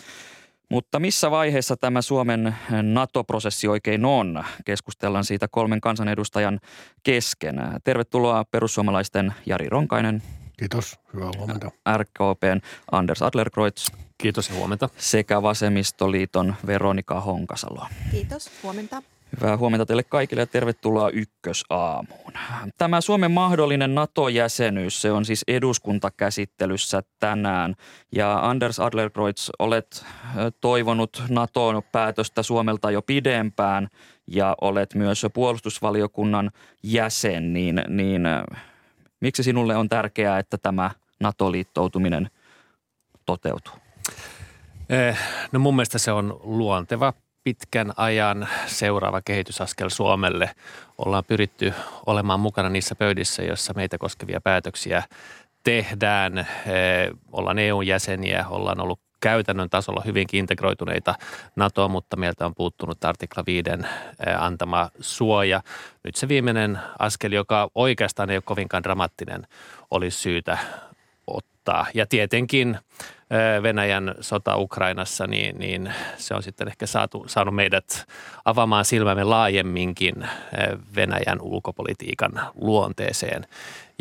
Mutta missä vaiheessa tämä Suomen NATO-prosessi oikein on? Keskustellaan siitä kolmen kansanedustajan kesken. Tervetuloa perussuomalaisten Jari Ronkainen. Kiitos, hyvää huomenta. RKPn Anders Adlerkreutz. Kiitos ja huomenta. Sekä Vasemmistoliiton Veronika Honkasalo. Kiitos, huomenta. Hyvää huomenta teille kaikille ja tervetuloa Ykkösaamuun. Tämä Suomen mahdollinen NATO-jäsenyys, se on siis eduskuntakäsittelyssä tänään. Ja Anders Adlerkreutz, olet toivonut NATO-päätöstä Suomelta jo pidempään ja olet myös puolustusvaliokunnan jäsen, niin, niin miksi sinulle on tärkeää, että tämä NATO-liittoutuminen toteutuu? Eh, no mun mielestä se on luonteva pitkän ajan seuraava kehitysaskel Suomelle. Ollaan pyritty olemaan mukana niissä pöydissä, joissa meitä koskevia päätöksiä tehdään. Eh, ollaan EU-jäseniä, ollaan ollut käytännön tasolla hyvinkin integroituneita NATO, mutta meiltä on puuttunut artikla 5 eh, antama suoja. Nyt se viimeinen askel, joka oikeastaan ei ole kovinkaan dramaattinen, olisi syytä ottaa. Ja tietenkin Venäjän sota Ukrainassa, niin, niin se on sitten ehkä saatu, saanut meidät avaamaan silmämme laajemminkin Venäjän ulkopolitiikan luonteeseen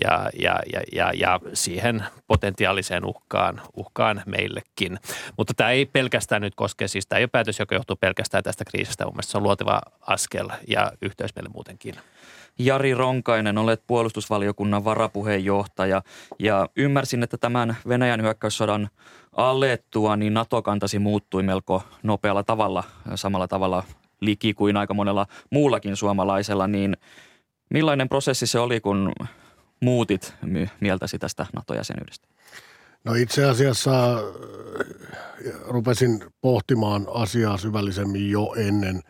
ja, ja, ja, ja, ja siihen potentiaaliseen uhkaan, uhkaan meillekin. Mutta tämä ei pelkästään nyt koske, siis tämä ei ole päätös, joka johtuu pelkästään tästä kriisistä. Mun se on luoteva askel ja yhteys meille muutenkin. Jari Ronkainen, olet puolustusvaliokunnan varapuheenjohtaja ja ymmärsin, että tämän Venäjän hyökkäyssodan alettua, niin NATO-kantasi muuttui melko nopealla tavalla, samalla tavalla liki kuin aika monella muullakin suomalaisella, niin millainen prosessi se oli, kun muutit mieltäsi tästä NATO-jäsenyydestä? No itse asiassa äh, rupesin pohtimaan asiaa syvällisemmin jo ennen,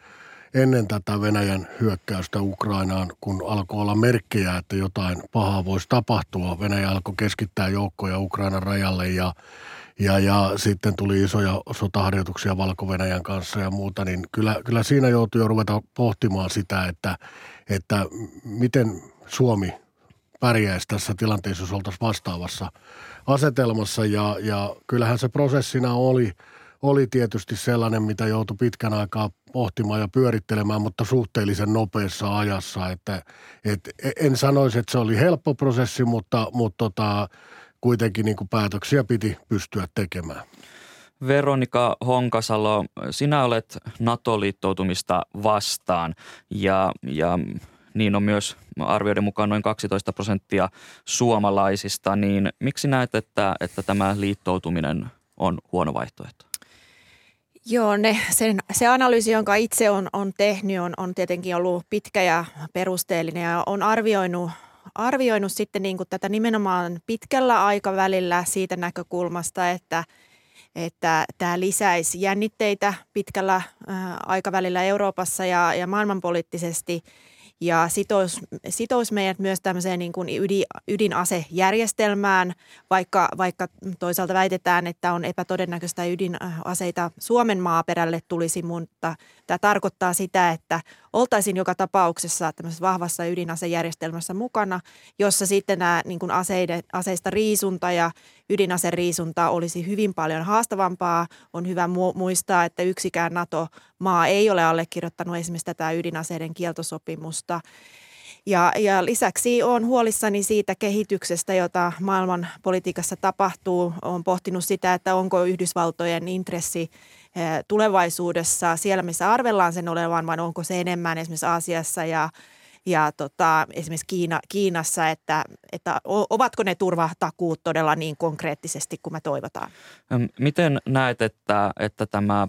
ennen tätä Venäjän hyökkäystä Ukrainaan, kun alkoi olla merkkejä, että jotain pahaa voisi tapahtua. Venäjä alkoi keskittää joukkoja Ukrainan rajalle ja ja, ja sitten tuli isoja sotaharjoituksia valko kanssa ja muuta, niin kyllä, kyllä siinä joutui jo ruveta pohtimaan sitä, että, että miten Suomi pärjäisi tässä tilanteessa, jos oltaisiin vastaavassa asetelmassa. Ja, ja kyllähän se prosessina oli, oli tietysti sellainen, mitä joutui pitkän aikaa pohtimaan ja pyörittelemään, mutta suhteellisen nopeassa ajassa. Että, et, en sanoisi, että se oli helppo prosessi, mutta, mutta tota, kuitenkin niin kuin päätöksiä piti pystyä tekemään. Veronika Honkasalo, sinä olet NATO-liittoutumista vastaan ja, ja niin on myös arvioiden mukaan noin 12 prosenttia suomalaisista, niin miksi näet, että, että tämä liittoutuminen on huono vaihtoehto? Joo, ne, sen, se analyysi, jonka itse on, on tehnyt, on, on tietenkin ollut pitkä ja perusteellinen ja on arvioinut arvioinut sitten niin kuin tätä nimenomaan pitkällä aikavälillä siitä näkökulmasta, että, että tämä lisäisi jännitteitä pitkällä aikavälillä Euroopassa ja, ja maailmanpoliittisesti – ja sitous, sitous meidät myös tämmöiseen niin kuin ydin, ydinasejärjestelmään, vaikka, vaikka toisaalta väitetään, että on epätodennäköistä ydinaseita Suomen maaperälle tulisi, mutta tämä tarkoittaa sitä, että oltaisiin joka tapauksessa tämmöisessä vahvassa ydinasejärjestelmässä mukana, jossa sitten nämä niin kuin aseiden, aseista riisunta ja ydinaseriisunta olisi hyvin paljon haastavampaa. On hyvä muistaa, että yksikään NATO-maa ei ole allekirjoittanut esimerkiksi tätä ydinaseiden kieltosopimusta. Ja, ja lisäksi olen huolissani siitä kehityksestä, jota maailman politiikassa tapahtuu. Olen pohtinut sitä, että onko Yhdysvaltojen intressi tulevaisuudessa siellä, missä arvellaan sen olevan, vai onko se enemmän esimerkiksi Aasiassa ja ja tota, esimerkiksi Kiina, Kiinassa, että, että ovatko ne turvatakuut todella niin konkreettisesti kuin me toivotaan? Miten näet, että, että tämä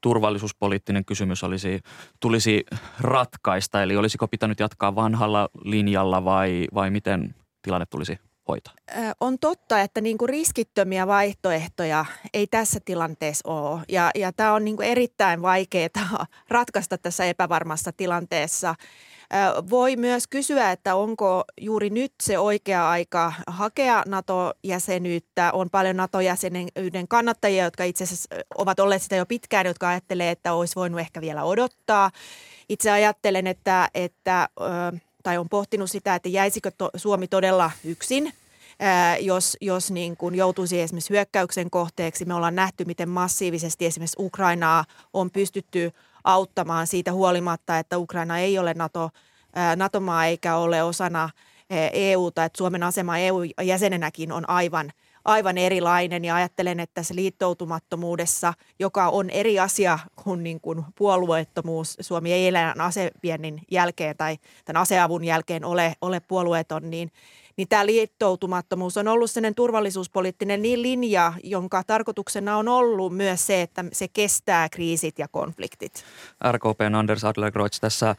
turvallisuuspoliittinen kysymys olisi, tulisi ratkaista? Eli olisiko pitänyt jatkaa vanhalla linjalla vai, vai miten tilanne tulisi hoitaa? On totta, että niin kuin riskittömiä vaihtoehtoja ei tässä tilanteessa ole. Ja, ja tämä on niin kuin erittäin vaikeaa *laughs* ratkaista tässä epävarmassa tilanteessa. Voi myös kysyä, että onko juuri nyt se oikea aika hakea NATO-jäsenyyttä. On paljon NATO-jäsenyyden kannattajia, jotka itse asiassa ovat olleet sitä jo pitkään, jotka ajattelee, että olisi voinut ehkä vielä odottaa. Itse ajattelen, että, että tai on pohtinut sitä, että jäisikö to, Suomi todella yksin jos, jos niin kuin joutuisi esimerkiksi hyökkäyksen kohteeksi. Me ollaan nähty, miten massiivisesti esimerkiksi Ukrainaa on pystytty auttamaan siitä huolimatta, että Ukraina ei ole NATO, NATO-maa eikä ole osana EUta, että Suomen asema EU-jäsenenäkin on aivan, aivan erilainen ja ajattelen, että tässä liittoutumattomuudessa, joka on eri asia kuin, niin kuin puolueettomuus, Suomi ei elä aseviennin jälkeen tai tämän aseavun jälkeen ole, ole puolueeton, niin niin tämä liittoutumattomuus on ollut sellainen turvallisuuspoliittinen niin linja, jonka tarkoituksena on ollut myös se, että se kestää kriisit ja konfliktit. RKPn Anders Adlerkreutz tässä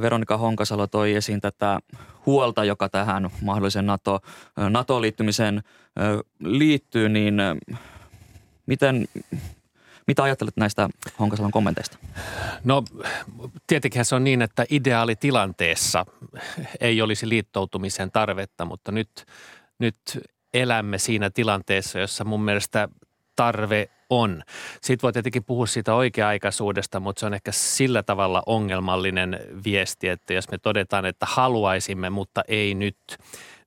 Veronika Honkasalo toi esiin tätä huolta, joka tähän mahdollisen NATO, NATO-liittymiseen liittyy, niin miten, mitä ajattelet näistä Honkasalon kommenteista? No tietenkin se on niin, että ideaalitilanteessa ei olisi liittoutumisen tarvetta, mutta nyt, nyt elämme siinä tilanteessa, jossa mun mielestä tarve on. Sitten voi tietenkin puhua siitä oikea-aikaisuudesta, mutta se on ehkä sillä tavalla ongelmallinen viesti, että jos me todetaan, että haluaisimme, mutta ei nyt,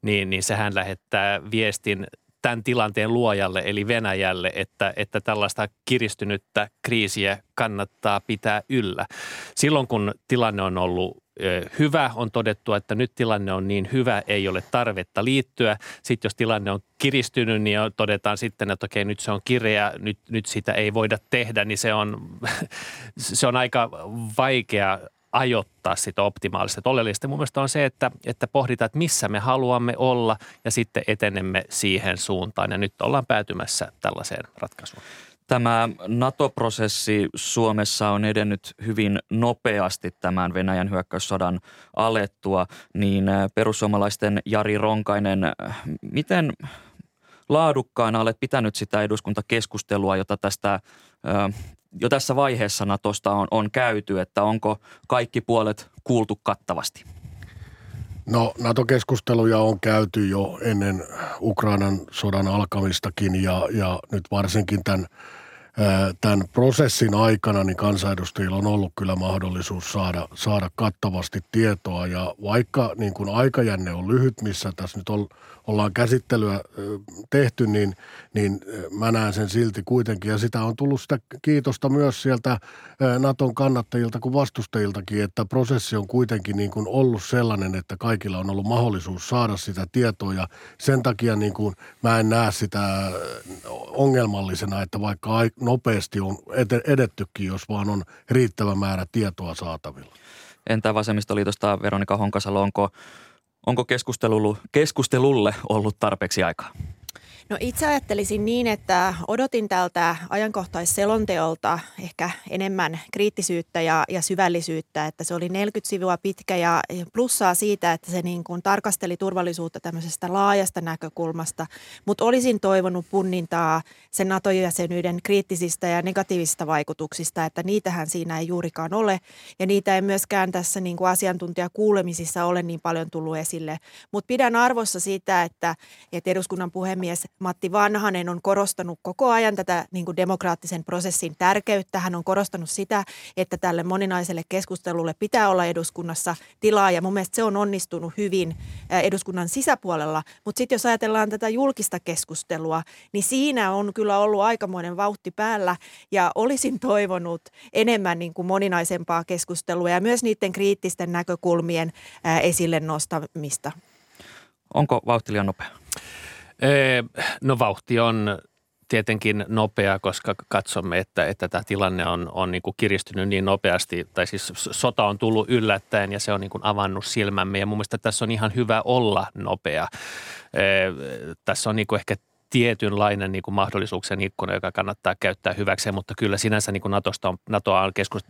niin, niin sehän lähettää viestin tämän tilanteen luojalle eli Venäjälle, että, että tällaista kiristynyttä kriisiä kannattaa pitää yllä. Silloin kun tilanne on ollut hyvä, on todettu, että nyt tilanne on niin hyvä, ei ole tarvetta liittyä. Sitten jos tilanne on kiristynyt, niin todetaan sitten, että okei, nyt se on kireä, nyt, nyt sitä ei voida tehdä, niin se on, *laughs* se on aika vaikea ajoittaa sitä optimaalista. Oleellista mun mielestä on se, että, että pohditaan, että missä me haluamme olla ja sitten etenemme siihen suuntaan. Ja nyt ollaan päätymässä tällaiseen ratkaisuun. Tämä NATO-prosessi Suomessa on edennyt hyvin nopeasti tämän Venäjän hyökkäyssodan alettua, niin äh, perussuomalaisten Jari Ronkainen, äh, miten laadukkaana olet pitänyt sitä eduskuntakeskustelua, jota tästä äh, jo tässä vaiheessa Natosta on, on käyty, että onko kaikki puolet kuultu kattavasti? No NATO-keskusteluja on käyty jo ennen Ukrainan sodan alkamistakin ja, ja nyt varsinkin tämän, tämän prosessin aikana niin kansanedustajilla on ollut kyllä mahdollisuus saada, saada kattavasti tietoa ja vaikka niin kuin aikajänne on lyhyt, missä tässä nyt on – ollaan käsittelyä tehty, niin, niin mä näen sen silti kuitenkin. Ja sitä on tullut sitä kiitosta myös sieltä Naton kannattajilta kuin vastustajiltakin, että prosessi on kuitenkin niin kuin ollut sellainen, että kaikilla on ollut mahdollisuus saada sitä tietoa. Ja sen takia niin kuin mä en näe sitä ongelmallisena, että vaikka nopeasti on edettykin, jos vaan on riittävä määrä tietoa saatavilla. Entä vasemmistoliitosta Veronika Honkasalo, onko Onko keskustelulle ollut tarpeeksi aikaa? No itse ajattelisin niin, että odotin tältä ajankohtaisselonteolta ehkä enemmän kriittisyyttä ja, ja syvällisyyttä, että se oli 40 sivua pitkä ja plussaa siitä, että se niin kuin tarkasteli turvallisuutta tämmöisestä laajasta näkökulmasta, mutta olisin toivonut punnintaa sen NATO-jäsenyyden kriittisistä ja negatiivisista vaikutuksista, että niitähän siinä ei juurikaan ole. Ja niitä ei myöskään tässä niin kuin asiantuntijakuulemisissa ole niin paljon tullut esille, mutta pidän arvossa siitä, että, että eduskunnan puhemies Matti Vanhanen on korostanut koko ajan tätä niin kuin demokraattisen prosessin tärkeyttä. Hän on korostanut sitä, että tälle moninaiselle keskustelulle pitää olla eduskunnassa tilaa ja mun mielestä se on onnistunut hyvin eduskunnan sisäpuolella. Mutta sitten jos ajatellaan tätä julkista keskustelua, niin siinä on kyllä ollut aikamoinen vauhti päällä ja olisin toivonut enemmän niin kuin moninaisempaa keskustelua ja myös niiden kriittisten näkökulmien esille nostamista. Onko vauhti liian nopea? No vauhti on tietenkin nopea, koska katsomme, että, että tämä tilanne on, on niin kuin kiristynyt niin nopeasti, tai siis sota on tullut yllättäen ja se on niin kuin avannut silmämme. Ja mun mielestä tässä on ihan hyvä olla nopea. Ee, tässä on niin kuin ehkä tietynlainen niin kuin mahdollisuuksien ikkuna, joka kannattaa käyttää hyväkseen, mutta kyllä sinänsä niin kuin Natosta on, NATOa on keskus,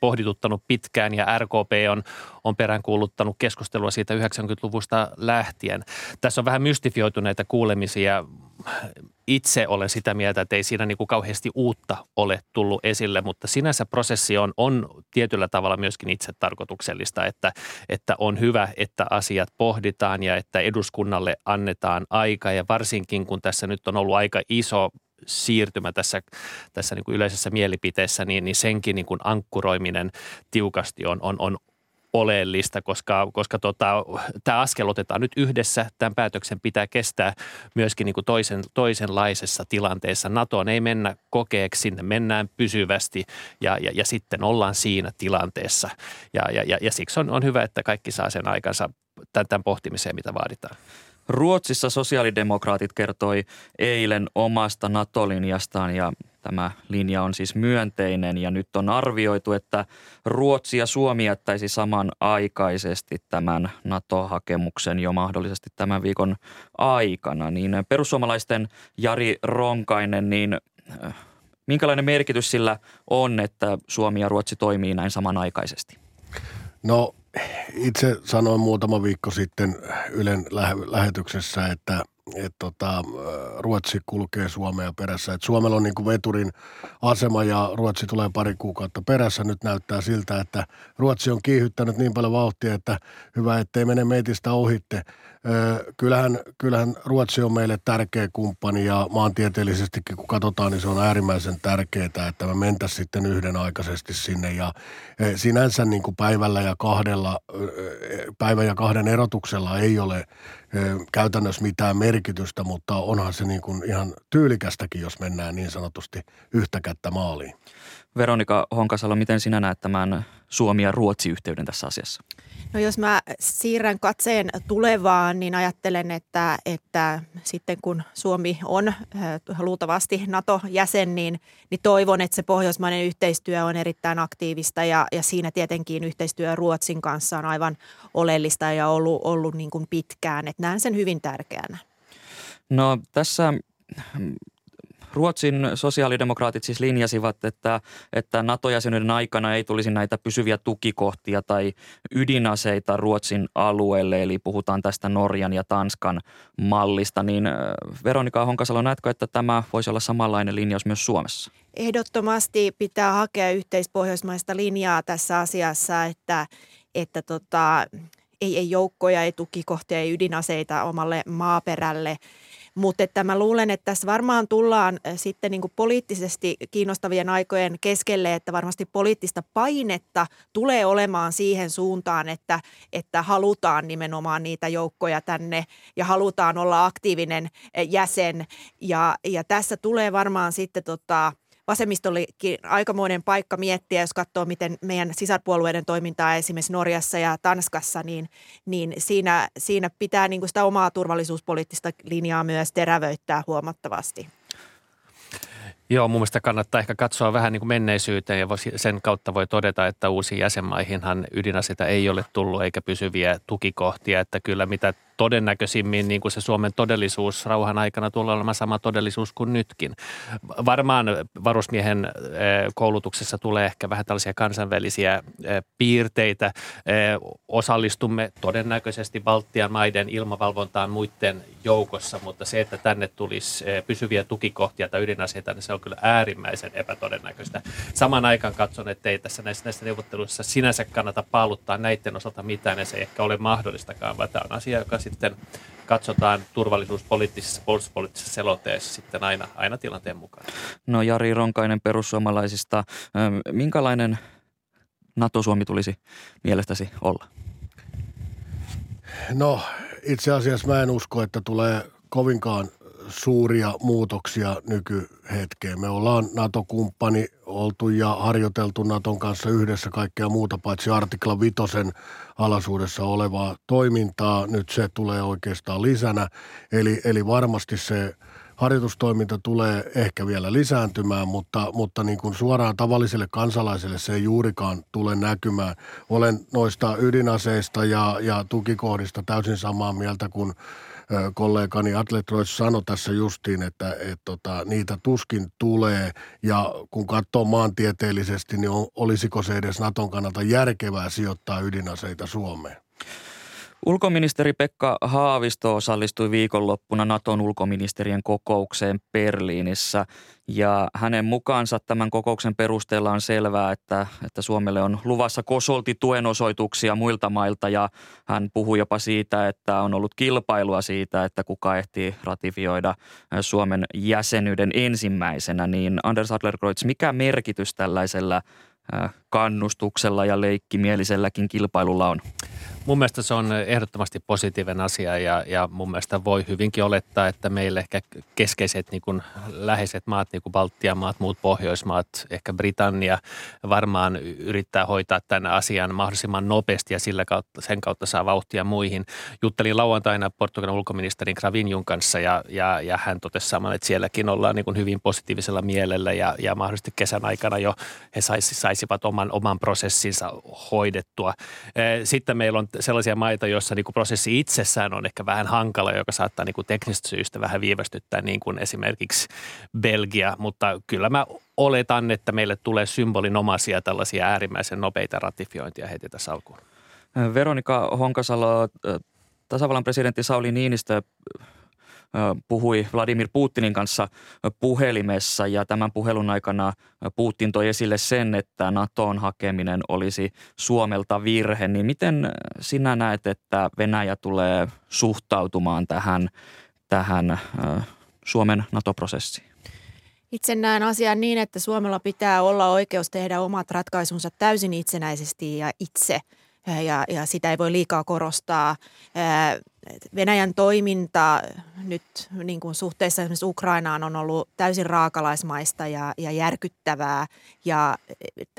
pohdituttanut pitkään ja RKP on, on peräänkuuluttanut keskustelua siitä 90-luvusta lähtien. Tässä on vähän mystifioituneita kuulemisia itse olen sitä mieltä, että ei siinä niin kuin kauheasti uutta ole tullut esille, mutta sinänsä prosessi on, on tietyllä tavalla myöskin itse tarkoituksellista, että, että on hyvä, että asiat pohditaan ja että eduskunnalle annetaan aika ja varsinkin kun tässä nyt on ollut aika iso siirtymä tässä, tässä niin kuin yleisessä mielipiteessä, niin, niin senkin niin kuin ankkuroiminen tiukasti on, on, on oleellista, koska, koska tota, tämä askel otetaan nyt yhdessä. Tämän päätöksen pitää kestää myöskin niin kuin toisen, toisenlaisessa tilanteessa. NATOon ei mennä kokeeksi, sinne mennään pysyvästi ja, ja, ja sitten ollaan siinä tilanteessa. Ja, ja, ja, ja siksi on, on hyvä, että kaikki saa sen aikansa tämän, tämän pohtimiseen, mitä vaaditaan. Ruotsissa sosiaalidemokraatit kertoi eilen omasta NATO-linjastaan ja tämä linja on siis myönteinen ja nyt on arvioitu, että Ruotsi ja Suomi jättäisi samanaikaisesti tämän NATO-hakemuksen jo mahdollisesti tämän viikon aikana. Niin perussuomalaisten Jari Ronkainen, niin äh, minkälainen merkitys sillä on, että Suomi ja Ruotsi toimii näin samanaikaisesti? No itse sanoin muutama viikko sitten Ylen lähetyksessä, että että tota, Ruotsi kulkee Suomea perässä. Et Suomella on niin kuin veturin asema ja Ruotsi tulee pari kuukautta perässä. Nyt näyttää siltä, että Ruotsi on kiihyttänyt niin paljon vauhtia, että hyvä, ettei mene meitistä ohitte. Kyllähän, kyllähän Ruotsi on meille tärkeä kumppani ja maantieteellisestikin kun katsotaan, niin se on äärimmäisen tärkeää, että me mentäisiin sitten yhdenaikaisesti sinne. Ja sinänsä niin kuin päivällä ja kahdella, päivän ja kahden erotuksella ei ole käytännössä mitään merkitystä, mutta onhan se niin kuin ihan tyylikästäkin, jos mennään niin sanotusti yhtä kättä maaliin. Veronika Honkasalo, miten sinä näet tämän Suomi- ja Ruotsi-yhteyden tässä asiassa? No jos mä siirrän katseen tulevaan, niin ajattelen, että, että sitten kun Suomi on äh, luultavasti NATO-jäsen, niin, niin toivon, että se pohjoismainen yhteistyö on erittäin aktiivista ja, ja siinä tietenkin yhteistyö Ruotsin kanssa on aivan oleellista ja ollut, ollut niin kuin pitkään. Että näen sen hyvin tärkeänä. No tässä Ruotsin sosiaalidemokraatit siis linjasivat, että, että NATO-jäsenyyden aikana ei tulisi näitä pysyviä tukikohtia tai ydinaseita Ruotsin alueelle, eli puhutaan tästä Norjan ja Tanskan mallista. Niin Veronika Honkasalo, näetkö, että tämä voisi olla samanlainen linjaus myös Suomessa? Ehdottomasti pitää hakea yhteispohjoismaista linjaa tässä asiassa, että, että tota, ei, ei joukkoja, ei tukikohtia, ei ydinaseita omalle maaperälle – mutta että mä luulen, että tässä varmaan tullaan äh, sitten niin kuin poliittisesti kiinnostavien aikojen keskelle, että varmasti poliittista painetta tulee olemaan siihen suuntaan, että, että halutaan nimenomaan niitä joukkoja tänne ja halutaan olla aktiivinen äh, jäsen. Ja, ja tässä tulee varmaan sitten tota, vasemmistollekin aikamoinen paikka miettiä, jos katsoo, miten meidän sisarpuolueiden toimintaa esimerkiksi Norjassa ja Tanskassa, niin, niin siinä, siinä pitää niin kuin sitä omaa turvallisuuspoliittista linjaa myös terävöittää huomattavasti. Joo, mun mielestä kannattaa ehkä katsoa vähän niin kuin menneisyyteen ja sen kautta voi todeta, että uusiin jäsenmaihinhan ydinaseita ei ole tullut eikä pysyviä tukikohtia, että kyllä mitä todennäköisimmin niin kuin se Suomen todellisuus rauhan aikana tulee olemaan sama todellisuus kuin nytkin. Varmaan varusmiehen eh, koulutuksessa tulee ehkä vähän tällaisia kansainvälisiä eh, piirteitä. Eh, osallistumme todennäköisesti Baltian maiden ilmavalvontaan muiden joukossa, mutta se, että tänne tulisi pysyviä tukikohtia tai ydinaseita, niin se on kyllä äärimmäisen epätodennäköistä. Saman aikaan katson, että ei tässä näissä, näissä neuvotteluissa sinänsä kannata paaluttaa näiden osalta mitään, ja se ei ehkä ole mahdollistakaan, vaan tämä on asia, joka sitten katsotaan turvallisuuspoliittisessa, puolustuspoliittisessa selonteessa sitten aina, aina tilanteen mukaan. No Jari Ronkainen perussuomalaisista, minkälainen NATO-Suomi tulisi mielestäsi olla? No itse asiassa mä en usko, että tulee kovinkaan suuria muutoksia nykyhetkeen. Me ollaan NATO-kumppani, oltu ja harjoiteltu Naton kanssa yhdessä kaikkea muuta paitsi artikla vitosen alaisuudessa olevaa toimintaa. Nyt se tulee oikeastaan lisänä. Eli, eli varmasti se harjoitustoiminta tulee ehkä vielä lisääntymään, mutta, mutta niin kuin suoraan tavalliselle kansalaiselle se ei juurikaan tule näkymään. Olen noista ydinaseista ja, ja tukikohdista täysin samaa mieltä kuin kollegani Atletrois sanoi tässä justiin, että et, tota, niitä tuskin tulee. Ja kun katsoo maantieteellisesti, niin on, olisiko se edes Naton kannalta järkevää sijoittaa ydinaseita Suomeen? Ulkoministeri Pekka Haavisto osallistui viikonloppuna Naton ulkoministerien kokoukseen Berliinissä ja hänen mukaansa tämän kokouksen perusteella on selvää, että, että Suomelle on luvassa kosolti tuen osoituksia muilta mailta ja hän puhui jopa siitä, että on ollut kilpailua siitä, että kuka ehtii ratifioida Suomen jäsenyyden ensimmäisenä. Niin Anders Adlerkreutz, mikä merkitys tällaisella kannustuksella ja leikkimieliselläkin kilpailulla on? Mun mielestä se on ehdottomasti positiivinen asia ja, ja mun mielestä voi hyvinkin olettaa, että meille ehkä keskeiset niin kuin läheiset maat, niin kuin Baltian maat, muut Pohjoismaat, ehkä Britannia varmaan yrittää hoitaa tämän asian mahdollisimman nopeasti ja sillä kautta, sen kautta saa vauhtia muihin. Juttelin lauantaina Portugalin ulkoministerin Gravinjun kanssa ja, ja, ja hän totesi saman, että sielläkin ollaan niin kuin hyvin positiivisella mielellä ja, ja mahdollisesti kesän aikana jo he saisi, saisivat oman, oman prosessinsa hoidettua. Sitten meillä on sellaisia maita, joissa niin kuin prosessi itsessään on ehkä vähän hankala, joka saattaa niin kuin teknisistä syistä vähän viivästyttää, niin kuin esimerkiksi Belgia. Mutta kyllä mä oletan, että meille tulee symbolinomaisia tällaisia äärimmäisen nopeita ratifiointia heti tässä alkuun. Veronika Honkasalo, tasavallan presidentti Sauli Niinistö puhui Vladimir Putinin kanssa puhelimessa ja tämän puhelun aikana Putin toi esille sen, että NATOn hakeminen olisi Suomelta virhe. Niin miten sinä näet, että Venäjä tulee suhtautumaan tähän, tähän Suomen NATO-prosessiin? Itse näen asian niin, että Suomella pitää olla oikeus tehdä omat ratkaisunsa täysin itsenäisesti ja itse – ja, ja sitä ei voi liikaa korostaa. Venäjän toiminta nyt niin kuin suhteessa esimerkiksi Ukrainaan on ollut täysin raakalaismaista ja, ja järkyttävää ja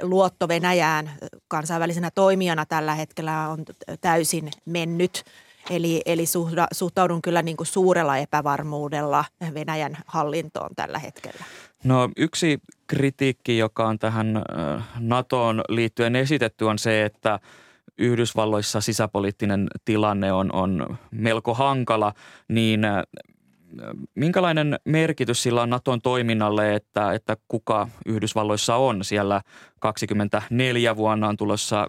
luotto Venäjään kansainvälisenä toimijana tällä hetkellä on täysin mennyt. Eli, eli suhtaudun kyllä niin kuin suurella epävarmuudella Venäjän hallintoon tällä hetkellä. No yksi kritiikki, joka on tähän NATOon liittyen esitetty on se, että – Yhdysvalloissa sisäpoliittinen tilanne on, on melko hankala, niin äh, minkälainen merkitys sillä on Naton toiminnalle, että, että kuka Yhdysvalloissa on? Siellä 24 vuonna on tulossa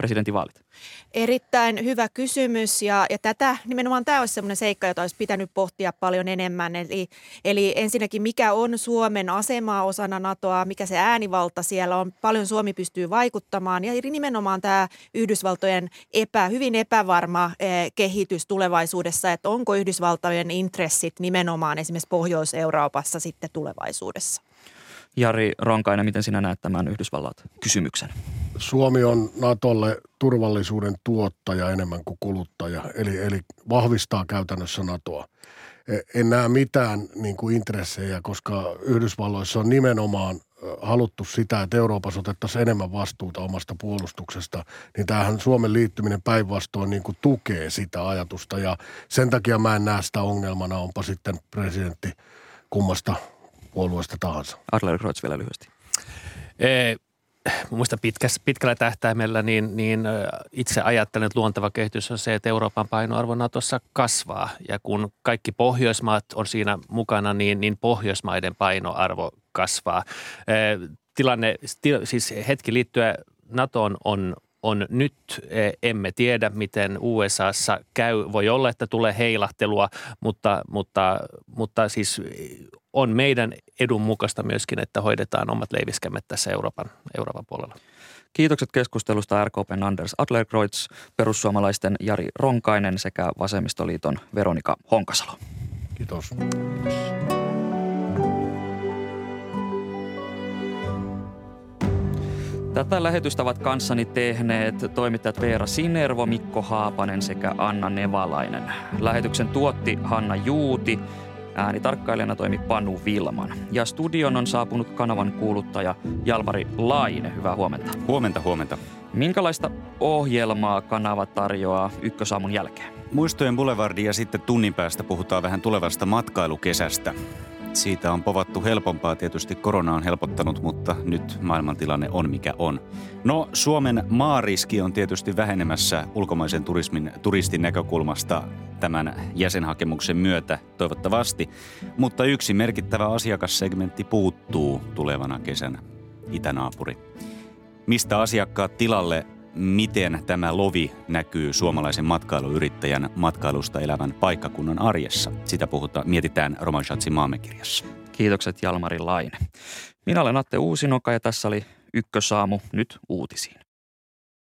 presidentinvaalit. Erittäin hyvä kysymys ja, ja tätä nimenomaan tämä olisi sellainen seikka, jota olisi pitänyt pohtia paljon enemmän. Eli, eli ensinnäkin mikä on Suomen asema osana NATOa, mikä se äänivalta siellä on, paljon Suomi pystyy vaikuttamaan ja nimenomaan tämä Yhdysvaltojen epä, hyvin epävarma eh, kehitys tulevaisuudessa, että onko Yhdysvaltojen intressit nimenomaan esimerkiksi Pohjois-Euroopassa sitten tulevaisuudessa. Jari Ronkainen, miten sinä näet tämän Yhdysvallat kysymyksen? Suomi on Natolle turvallisuuden tuottaja enemmän kuin kuluttaja, eli, eli vahvistaa käytännössä Natoa. E, en näe mitään niin kuin intressejä, koska Yhdysvalloissa on nimenomaan haluttu sitä, että Euroopassa otettaisiin enemmän vastuuta omasta puolustuksesta, niin tämähän Suomen liittyminen päinvastoin niin kuin tukee sitä ajatusta ja sen takia mä en näe sitä ongelmana, onpa sitten presidentti kummasta puolueesta tahansa. Adler Kreutz vielä lyhyesti. Ee, muista pitkässä, pitkällä tähtäimellä, niin, niin itse ajattelen, että luonteva kehitys on se, että Euroopan painoarvo Natossa kasvaa. Ja kun kaikki Pohjoismaat on siinä mukana, niin, niin Pohjoismaiden painoarvo kasvaa. Tilanne, siis hetki liittyä NATOon on, on nyt, emme tiedä miten USAssa käy. Voi olla, että tulee heilahtelua, mutta, mutta, mutta siis on meidän edun mukaista myöskin, että hoidetaan omat leiviskämme tässä Euroopan, Euroopan puolella. Kiitokset keskustelusta RKPn Anders Adlerkreutz, perussuomalaisten Jari Ronkainen sekä Vasemmistoliiton Veronika Honkasalo. Kiitos. Tätä lähetystä ovat kanssani tehneet toimittajat Veera Sinervo, Mikko Haapanen sekä Anna Nevalainen. Lähetyksen tuotti Hanna Juuti – Äänitarkkailijana toimi Panu Vilman. Ja studion on saapunut kanavan kuuluttaja Jalmari Laine. Hyvää huomenta. Huomenta, huomenta. Minkälaista ohjelmaa kanava tarjoaa ykkösaamun jälkeen? Muistojen Boulevardi ja sitten tunnin päästä puhutaan vähän tulevasta matkailukesästä. Siitä on povattu helpompaa, tietysti korona on helpottanut, mutta nyt maailmantilanne on mikä on. No, Suomen maariski on tietysti vähenemässä ulkomaisen turismin, turistin näkökulmasta tämän jäsenhakemuksen myötä toivottavasti, mutta yksi merkittävä asiakassegmentti puuttuu tulevana kesänä, itänaapuri. Mistä asiakkaat tilalle miten tämä lovi näkyy suomalaisen matkailuyrittäjän matkailusta elävän paikkakunnan arjessa. Sitä puhutaan, mietitään Roman Schatzin maamekirjassa. Kiitokset Jalmari Laine. Minä olen Atte Uusinoka ja tässä oli Ykkösaamu nyt uutisiin.